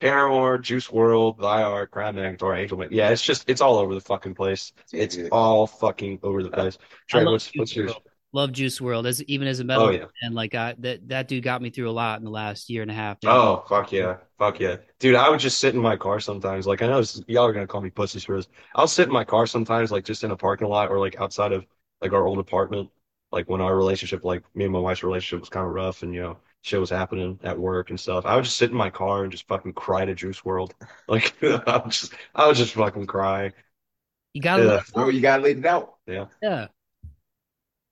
Paramore, Juice WRLD, Thy Art, Crown Magnetar, Angel Man. Yeah, it's just it's all over the fucking place. It's all fucking over the place. Trey, what's what's Juice yours? WRLD. Love Juice WRLD as even as a metal Oh, yeah. and like I, that that dude got me through a lot in the last year and a half. man. Oh fuck yeah, fuck yeah, dude! I would just sit in my car sometimes. Like I know this, y'all are gonna call me pussies for this. I'll sit in my car sometimes, like just in a parking lot or like outside of like our old apartment. Like when our relationship, like me and my wife's relationship was kind of rough, and you know shit was happening at work and stuff. I would just sit in my car and just fucking cry to Juice WRLD. Like I would just, I would just fucking cry. You gotta Yeah. love Bro, you gotta lay it out. Yeah, yeah.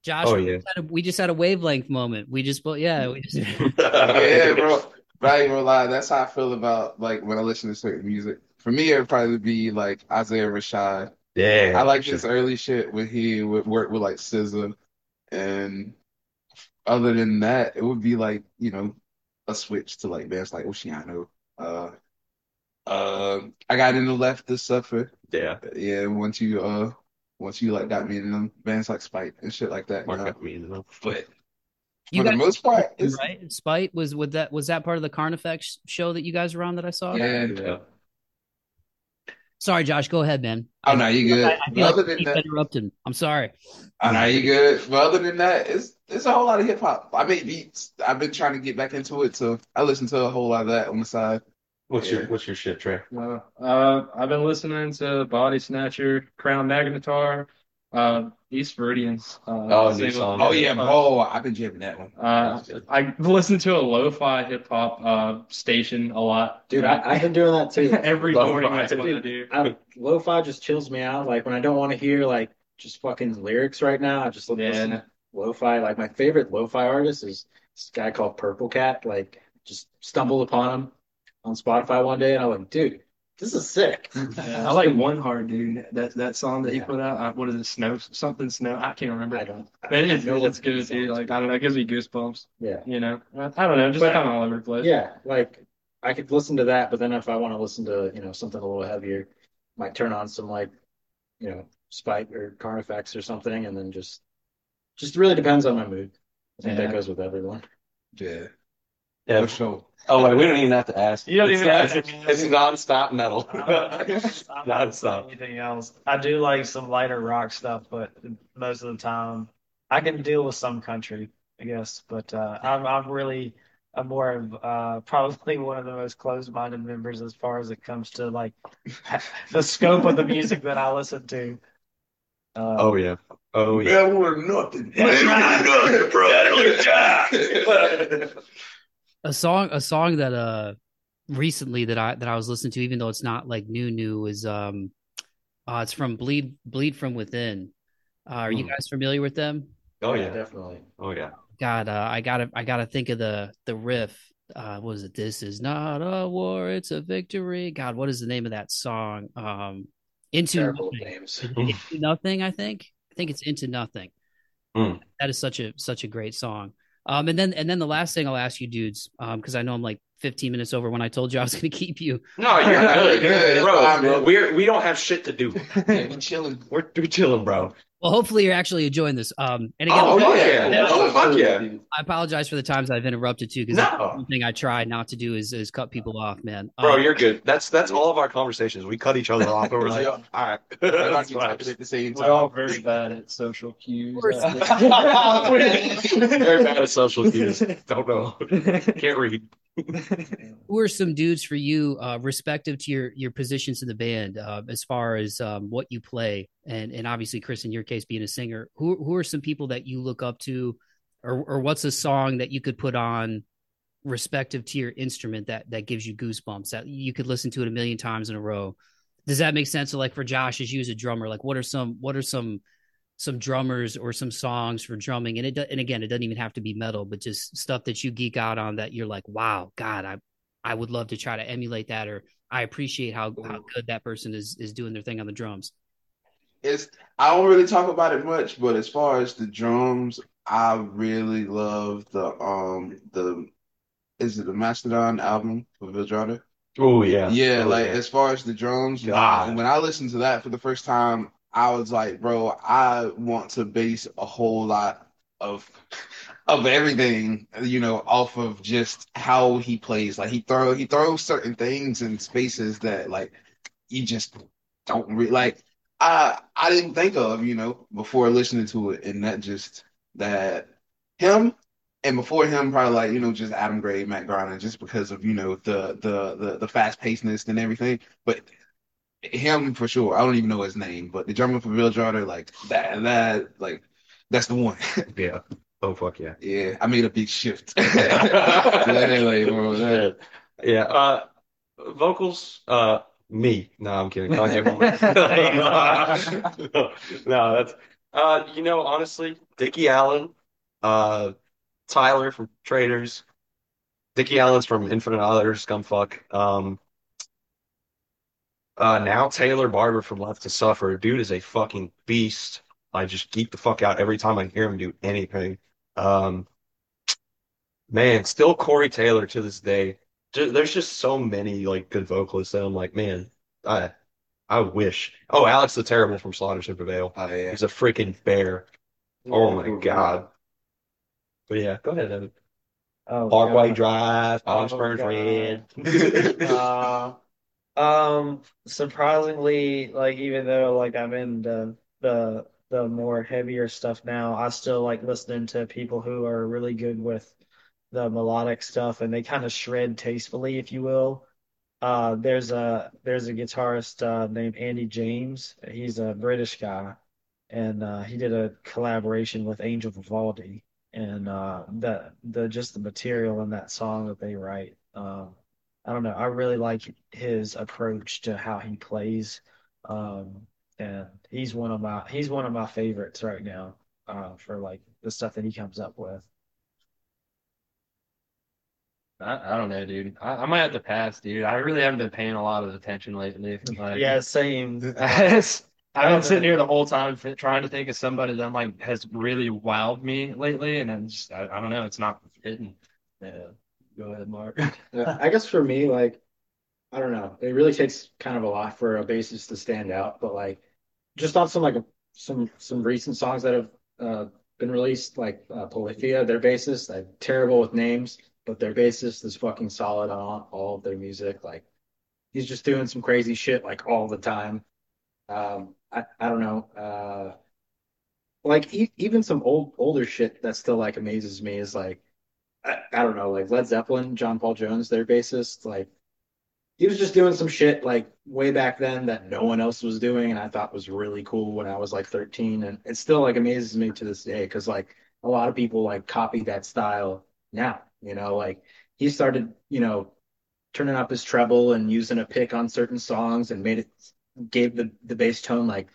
Josh, Oh, we, yeah. just had a, we just had a wavelength moment. We just yeah, we just Yeah, bro. But I ain't gonna lie, that's how I feel about like when I listen to certain music. For me, it'd probably be like Isaiah Rashad. Yeah, I like his early shit when he would work with like SZA, and other than that, it would be like you know a switch to like bands like Oceano. Uh, uh, I got into left to suffer. Yeah, Yeah, once you uh, once you like got me in them bands like Spite and shit like that. Mark you know? got me in the But you for the guys most part, it's right. Spite was with that was that part of the Carnifex show that you guys were on that I saw. yeah. Yeah. Sorry, Josh. Go ahead, man. Oh no, you good. I, I But feel like other I than keep that, interrupting. I'm sorry. Oh, I know you good. But other than that, it's it's a whole lot of hip hop. I make beats. I've been trying to get back into it, so I listen to a whole lot of that on the side. What's Yeah. your what's your shit, Trey? Uh, uh, I've been listening to Body Snatcher, Crown Magnetar, uh, East Viridians. Uh, Oh, new single- song. Oh yeah, Uh, oh I've been jamming that one. Uh, I listen to a lo-fi hip hop uh station a lot. Dude, I, I've been doing that too. every Lo-fi. morning. That's what I do. I, lo-fi just chills me out. Like when I don't want to hear like just fucking lyrics right now, I just listen Yeah. to lo-fi. Like my favorite lo-fi artist is this guy called Purrple Cat. Like just stumbled upon him on Spotify one day, and I'm like, dude, this is sick. I like One Hard Dude. That that song that he Yeah. put out. Uh, what is it? Snow something snow. I can't remember. I don't. But it is, I know it's good the too. Like I don't know, it gives me goosebumps. Yeah. You know, I, I don't know, just But- kind of all over the place. Yeah, like I could listen to that, but then if I want to listen to, you know, something a little heavier, might turn on some like, you know, Spite or Carnifex or something, and then just just really depends on my mood. I think Yeah. that goes with everyone. Yeah, Yeah. for sure. Oh, wait, we don't even have to ask. You don't It's even not- have to. It's, it's nonstop metal. I'm not nonstop. anything else. I do like some lighter rock stuff, but most of the time I can deal with some country, I guess. But uh, I'm I'm really I'm more of uh, probably one of the most closed-minded members as far as it comes to like the scope of the music that I listen to. Uh, Oh yeah. Oh yeah. Man, we're nothing. That's right. nothing, bro. A song a song that uh recently that I that I was listening to, even though it's not like new new, is um uh it's from Bleed Bleed from Within. Uh, are you Hmm. guys familiar with them? Oh yeah. definitely. Oh yeah. God, uh, I gotta I gotta think of the the riff. Uh, what is it? This is not a war, it's a victory. God, what is the name of that song? Um, into Terrible nothing. names. into nothing. I think. I think it's into nothing. Hmm. That is such a such a great song. Um, and then and then the last thing I'll ask you, dudes, um, because I know I'm like 15 minutes over when I told you I was going to keep you. No, you're good, Good. bro. Fine, bro. We're we don't have shit to do. Yeah, we chilling. We're we're chilling, bro. Well, hopefully you're actually enjoying this. Um, and again, Oh, fuck yeah. yeah. Oh, fuck yeah. I apologize for the times I've interrupted too, because No. one thing I try not to do is is cut people off, man. Bro, Um, you're good. That's that's all of our conversations. We cut each other off we're like, all right. Everybody That's can type it fine. at the same We're all very bad at social cues. Very bad at social cues. Don't know. Can't read. who are some dudes for you, uh, respective to your your positions in the band, uh, as far as um, what you play, and and obviously Chris, in your case, being a singer, who who are some people that you look up to or or what's a song that you could put on respective to your instrument that that gives you goosebumps that you could listen to it a million times in a row? Does that make sense? So like for josh as you as a drummer like what are some what are some some drummers or some songs for drumming and it and again it doesn't even have to be metal but just stuff that you geek out on that you're like wow god i i would love to try to emulate that or i appreciate how how good that person is is doing their thing on the drums it's I don't really talk about it much, but as far as the drums, I really love the um the is it the Mastodon album for Vildhjarta? Oh yeah. Yeah, oh, like yeah. as far as the drums, God. when I listened to that for the first time, I was like, bro, I want to base a whole lot of of everything, you know, off of just how he plays. Like he throw he throws certain things in spaces that like you just don't really like. I I didn't think of, you know, before listening to it, and that just that him and before him probably like you know just Adam Gray, Matt Garner, just because of you know the the the, the fast pacedness and everything. But him for sure. I don't even know his name, but the drummer for Vildhjarta, like that that like that's the one. Yeah. Oh fuck yeah. yeah, I made a big shift. Anyway, bro, that- Yeah. Uh, vocals. Uh, me. No, I'm kidding. Kanye West. no, that's. Uh, you know, honestly, Dickie Allen, uh, Tyler from Traitors, Dickie Allen's from Infant Annihilator, Scumfuck. Um, uh, now Taylor Barber from Left to Suffer. Dude is a fucking beast. I just geek the fuck out every time I hear him do anything. Um, man, still Corey Taylor to this day. There's just so many like good vocalists that I'm like, man, I I wish. Oh, Alex the Terrible from Slaughter to Prevail. oh yeah. He's a freaking bear. Oh my God. But yeah, go ahead, Evan. Oh, Parkway God. Drive, Palm Oh, Springs Red. Uh, um, surprisingly, like even though like I'm in the the the more heavier stuff now, I still like listening to people who are really good with the melodic stuff and they kind of shred tastefully, if you will. Uh, there's a there's a guitarist uh, named Andy James. He's a British guy, and uh, he did a collaboration with Angel Vivaldi, and uh, the the just the material in that song that they write. I don't know. I really like his approach to how he plays, um, and he's one of my he's one of my favorites right now uh, for like the stuff that he comes up with. I, I don't know, dude. I, I might have to pass, dude. I really haven't been paying a lot of attention lately. Like, Yeah, same. I've been sitting here the whole time trying to think of somebody that like has really wowed me lately, and I'm just I, I don't know. It's not hitting. Yeah. Go ahead, Mark. I guess for me, like, I don't know. It really takes kind of a lot for a bassist to stand out, but like, just on some like some some recent songs that have uh, been released, like uh, Polyphia, their bassist, I'm terrible with names, but their bassist is fucking solid on all, all of their music. Like, he's just doing some crazy shit like all the time. Um, I I don't know. Uh, like e even some old older shit that still like amazes me is like. I, I don't know, like Led Zeppelin, John Paul Jones, their bassist, like he was just doing some shit like way back then that no one else was doing, and I thought was really cool when I was like 13, and it still like amazes me to this day because like a lot of people like copy that style now, you know, like he started, you know, turning up his treble and using a pick on certain songs and made it gave the the bass tone like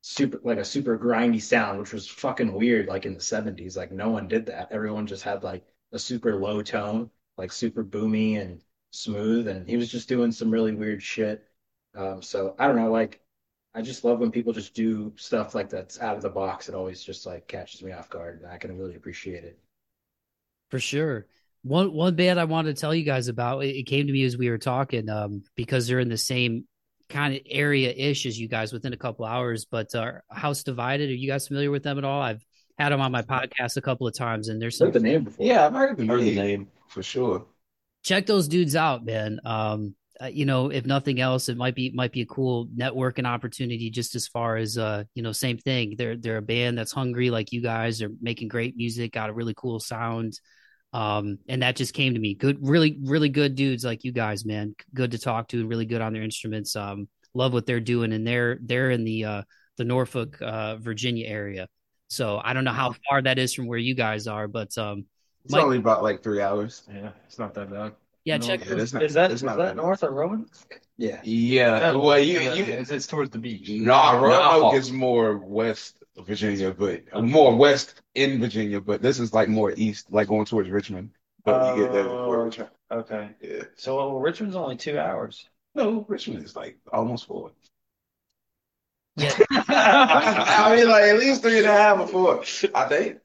super like a super grindy sound, which was fucking weird like in the 70s. Like no one did that. Everyone just had like a super low tone, like super boomy and smooth, and he was just doing some really weird shit. Um, so I don't know, like I just love when people just do stuff like that's out of the box. It always just like catches me off guard, and I can really appreciate it. For sure. One one band I wanted to tell you guys about, it came to me as we were talking, um, because they're in the same kind of area ish as you guys within a couple hours. But uh, House Divided, are you guys familiar with them at all? I've had them on my podcast a couple of times, and there's Heard some the name before. Yeah, I've heard the Heard the name name. for sure. check those dudes out, man. Um, uh, you know, if nothing else, it might be might be a cool networking opportunity. Just as far as uh, you know, same thing. They're they're a band that's hungry like you guys. They're making great music, got a really cool sound. Um, and that just came to me. Good, really, really good dudes like you guys, man. Good to talk to and really good on their instruments. Um, love what they're doing, and they're they're in the uh the Norfolk, uh, Virginia area. So I don't know how far that is from where you guys are, but um, It's Mike- only about like three hours. Yeah, it's not that bad. yeah, No, check. Yeah, that's not, Is that not that bad. north of Rowan? Yeah. Yeah. Well, you, you it's, it's towards the beach. Nah, Roanoke No. is more west of Virginia, but uh, more west in Virginia, but this is like more east, like going towards Richmond. But you get there before Oh. Richmond. Okay. Yeah. So well, Richmond's only two hours. No, Richmond is like almost four. Yeah. I mean, like at least three and a half or four. I think.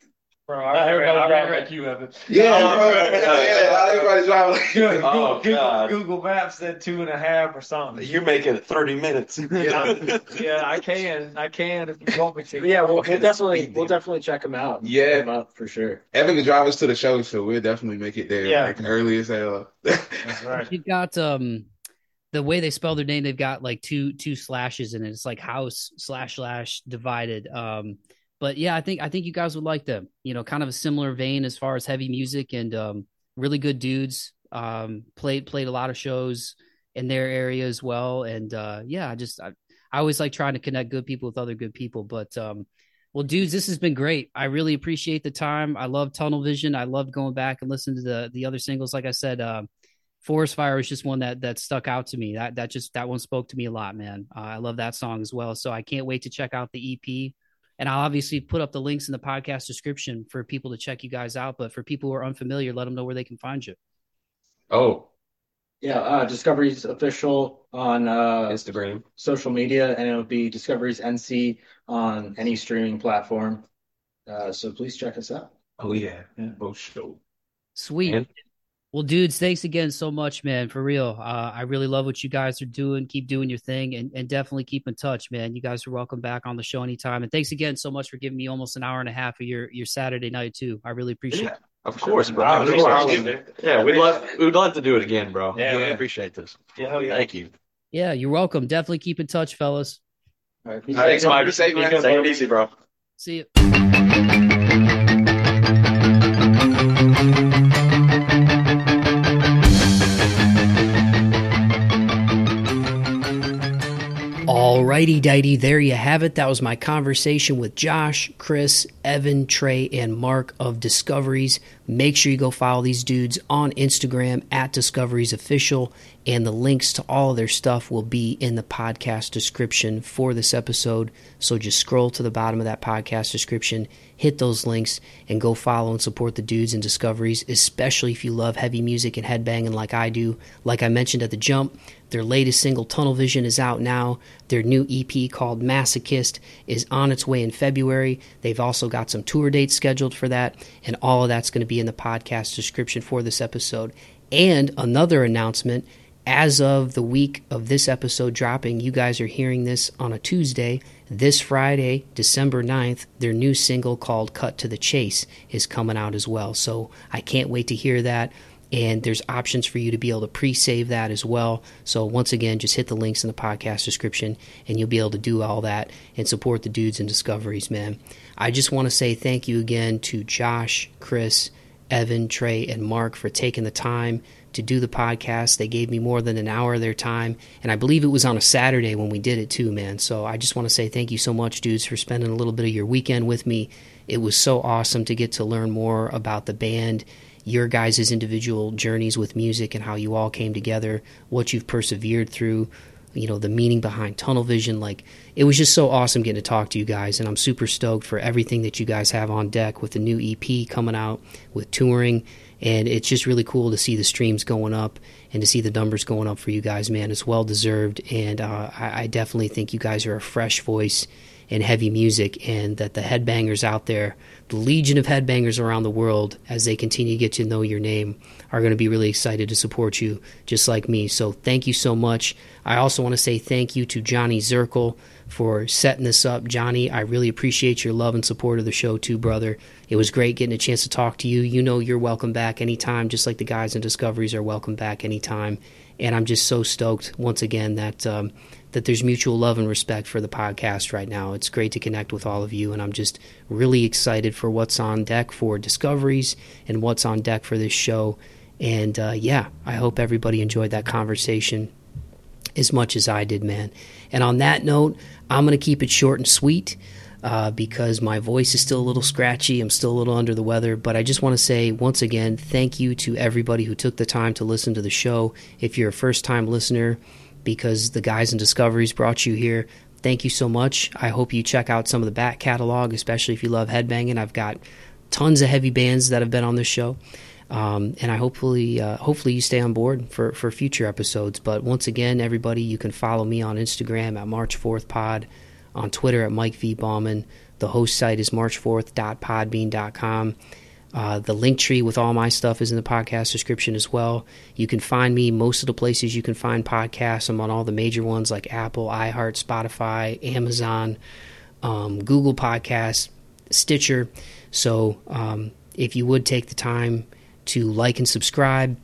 Bro, I I heard, I remember you have it. Yeah, bro. yeah, yeah, everybody driving like. Oh, Google, God. Google Maps said two and a half or something. You're making it 30 minutes. Yeah, yeah, I can, I can if you want me to. Yeah, we'll, we'll definitely we'll definitely check them out. Yeah. Check 'em out for sure. Evan can drive us to the show, so we'll definitely make it there Yeah. like early as hell. That's right. You've got um the way they spell their name, they've got like two two slashes in it. It's like house slash slash divided. Um but yeah, I think I think you guys would like them. You know, kind of a similar vein as far as heavy music and um really good dudes. Um played played a lot of shows in their area as well. And uh yeah, I just I, I always like trying to connect good people with other good people. But um well, dudes, this has been great. I really appreciate the time. I love Tunnel Vision. I love going back and listening to the the other singles. Like I said, um, Forest Fire was just one that that stuck out to me. That that just that one spoke to me a lot, man. Uh, I love that song as well. So I can't wait to check out the EP. And I'll obviously put up the links in the podcast description for people to check you guys out. But for people who are unfamiliar, let them know where they can find you. oh, Yeah, uh, Discovery's official on uh, Instagram. social media, and it'll be Discovery's NC on any streaming platform. Uh, so please check us out. oh yeah, both show. Sweet. And- Well, dudes, thanks again so much, man. For real. Uh, I really love what you guys are doing. Keep doing your thing and, and definitely keep in touch, man. You guys are welcome back on the show anytime. And thanks again so much for giving me almost an hour and a half of your, your Saturday night, too. I really appreciate it. Of course, bro. Of Of course. course. Yeah, we'd love we'd love to do it again, bro. Yeah, we yeah. appreciate this. Yeah, yeah. Thank you. Yeah, you're welcome. Definitely keep in touch, fellas. All right, All right, Thanks, Mike. be. Take it easy, bro. See you. Alrighty, dighty, there you have it. That was my conversation with Josh, Chris, Evan, Trey, and Mark of Discoveries. Make sure you go follow these dudes on Instagram at Discoveries Official, and the links to all of their stuff will be in the podcast description for this episode. So just scroll to the bottom of that podcast description, hit those links, and go follow and support the dudes and Discoveries, especially if you love heavy music and headbanging like I do. Like I mentioned at the jump, their latest single, Tunnel Vision, is out now. Their new EP called Masochist is on its way in February. They've also got some tour dates scheduled for that, and all of that's going to be in the podcast description for this episode. And another announcement as of the week of this episode dropping, you guys are hearing this on a Tuesday. This Friday, December 9th, their new single called Cut to the Chase is coming out as well. So I can't wait to hear that and there's options for you to be able to pre-save that as well. So once again, just hit the links in the podcast description and you'll be able to do all that and support the dudes and discoveries, man. I just want to say thank you again to Josh, Chris, Evan, Trey, and Mark for taking the time to do the podcast. They gave me more than an hour of their time, and I believe it was on a Saturday when we did it too, man. So I just want to say thank you so much, dudes, for spending a little bit of your weekend with me. It was so awesome to get to learn more about the band your guys' individual journeys with music and how you all came together, what you've persevered through, you know, the meaning behind tunnel vision. Like, it was just so awesome getting to talk to you guys, and I'm super stoked for everything that you guys have on deck with the new EP coming out, with touring, and it's just really cool to see the streams going up and to see the numbers going up for you guys, man. It's well deserved, and uh, I, I definitely think you guys are a fresh voice in heavy music, and that the headbangers out there, the legion of headbangers around the world, as they continue to get to know your name, are going to be really excited to support you, just like me. So thank you so much. I also want to say thank you to Johnny Zirkel for setting this up. Johnny, I really appreciate your love and support of the show too, brother. It was great getting a chance to talk to you. You know you're welcome back anytime, just like the guys in Discoveries are welcome back anytime. And I'm just so stoked once again that um, that there's mutual love and respect for the podcast right now. It's great to connect with all of you, and I'm just really excited for what's on deck for Discoveries and what's on deck for this show. And uh, yeah, I hope everybody enjoyed that conversation as much as I did, man. And on that note, I'm going to keep it short and sweet. uh, because my voice is still a little scratchy. I'm still a little under the weather. But I just want to say once again, thank you to everybody who took the time to listen to the show. If you're a first time listener, because the guys and discoveries brought you here, thank you so much. I hope you check out some of the back catalog, especially if you love headbanging. I've got tons of heavy bands that have been on this show. Um, and I hopefully uh, hopefully you stay on board for, for future episodes. But once again, everybody, you can follow me on Instagram at March Fourth Pod on Twitter at Mike V. Bauman. The host site is march4th.podbean.com. Uh, the link tree with all my stuff is in the podcast description as well. You can find me most of the places you can find podcasts. I'm on all the major ones like Apple, iHeart, Spotify, Amazon, um, Google Podcasts, Stitcher. So um, if you would take the time to like and subscribe,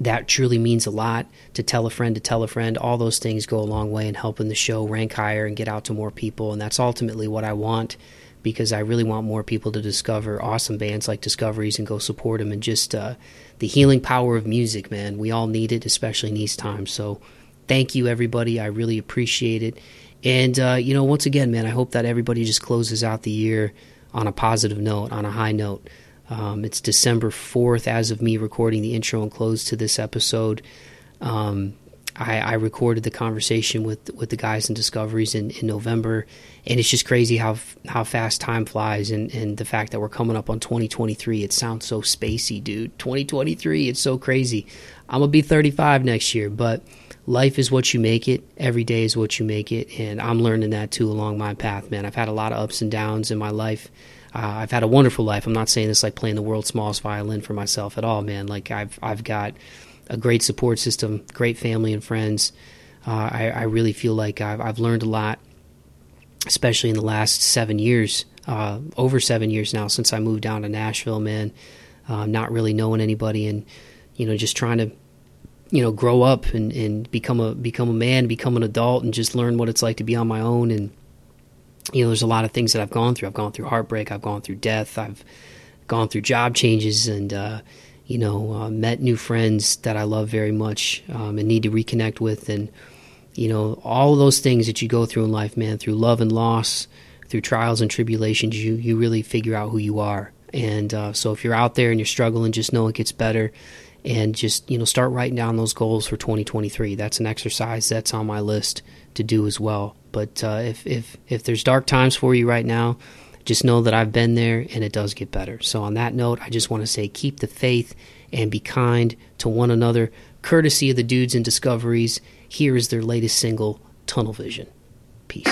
that truly means a lot to tell a friend to tell a friend. All those things go a long way in helping the show rank higher and get out to more people and that's ultimately what i want because i really want more people to discover awesome bands like discoveries and go support them and just uh, the healing power of music man. We all need it especially in these times. So thank you everybody. I really appreciate it. And uh, you know once again man i hope that everybody just closes out the year on a positive note on a high note um, it's December 4th as of me recording the intro and close to this episode. Um, I, I, recorded the conversation with with the guys in Discoveries in, in November, and it's just crazy how how fast time flies, and, and the fact that we're coming up on 2023. It sounds so spacey, dude. 2023, it's so crazy. I'm gonna be 35 next year, but life is what you make it. Every day is what you make it, and I'm learning that too along my path, man. I've had a lot of ups and downs in my life uh, I've had a wonderful life. I'm not saying this like playing the world's smallest violin for myself at all, man. Like I've I've got a great support system, great family and friends. Uh, I, I really feel like I've I've learned a lot, especially in the last seven years, uh, over seven years now since I moved down to Nashville, man. Uh, not really knowing anybody and you know just trying to you know grow up and, and become a become a man, become an adult, and just learn what it's like to be on my own and you know, there's a lot of things that I've gone through. I've gone through heartbreak. I've gone through death. I've gone through job changes and, uh, you know, uh, met new friends that I love very much um, and need to reconnect with. And, you know, all those things that you go through in life, man, through love and loss, through trials and tribulations, you, you really figure out who you are. And uh, so if you're out there and you're struggling, just know it gets better and just, you know, start writing down those goals for 2023. That's an exercise that's on my list to do as well. But uh, if if if there's dark times for you right now, just know that I've been there and it does get better. So on that note, I just want to say keep the faith and be kind to one another. Courtesy of the dudes and Discoveries, here is their latest single, Tunnel Vision. Peace.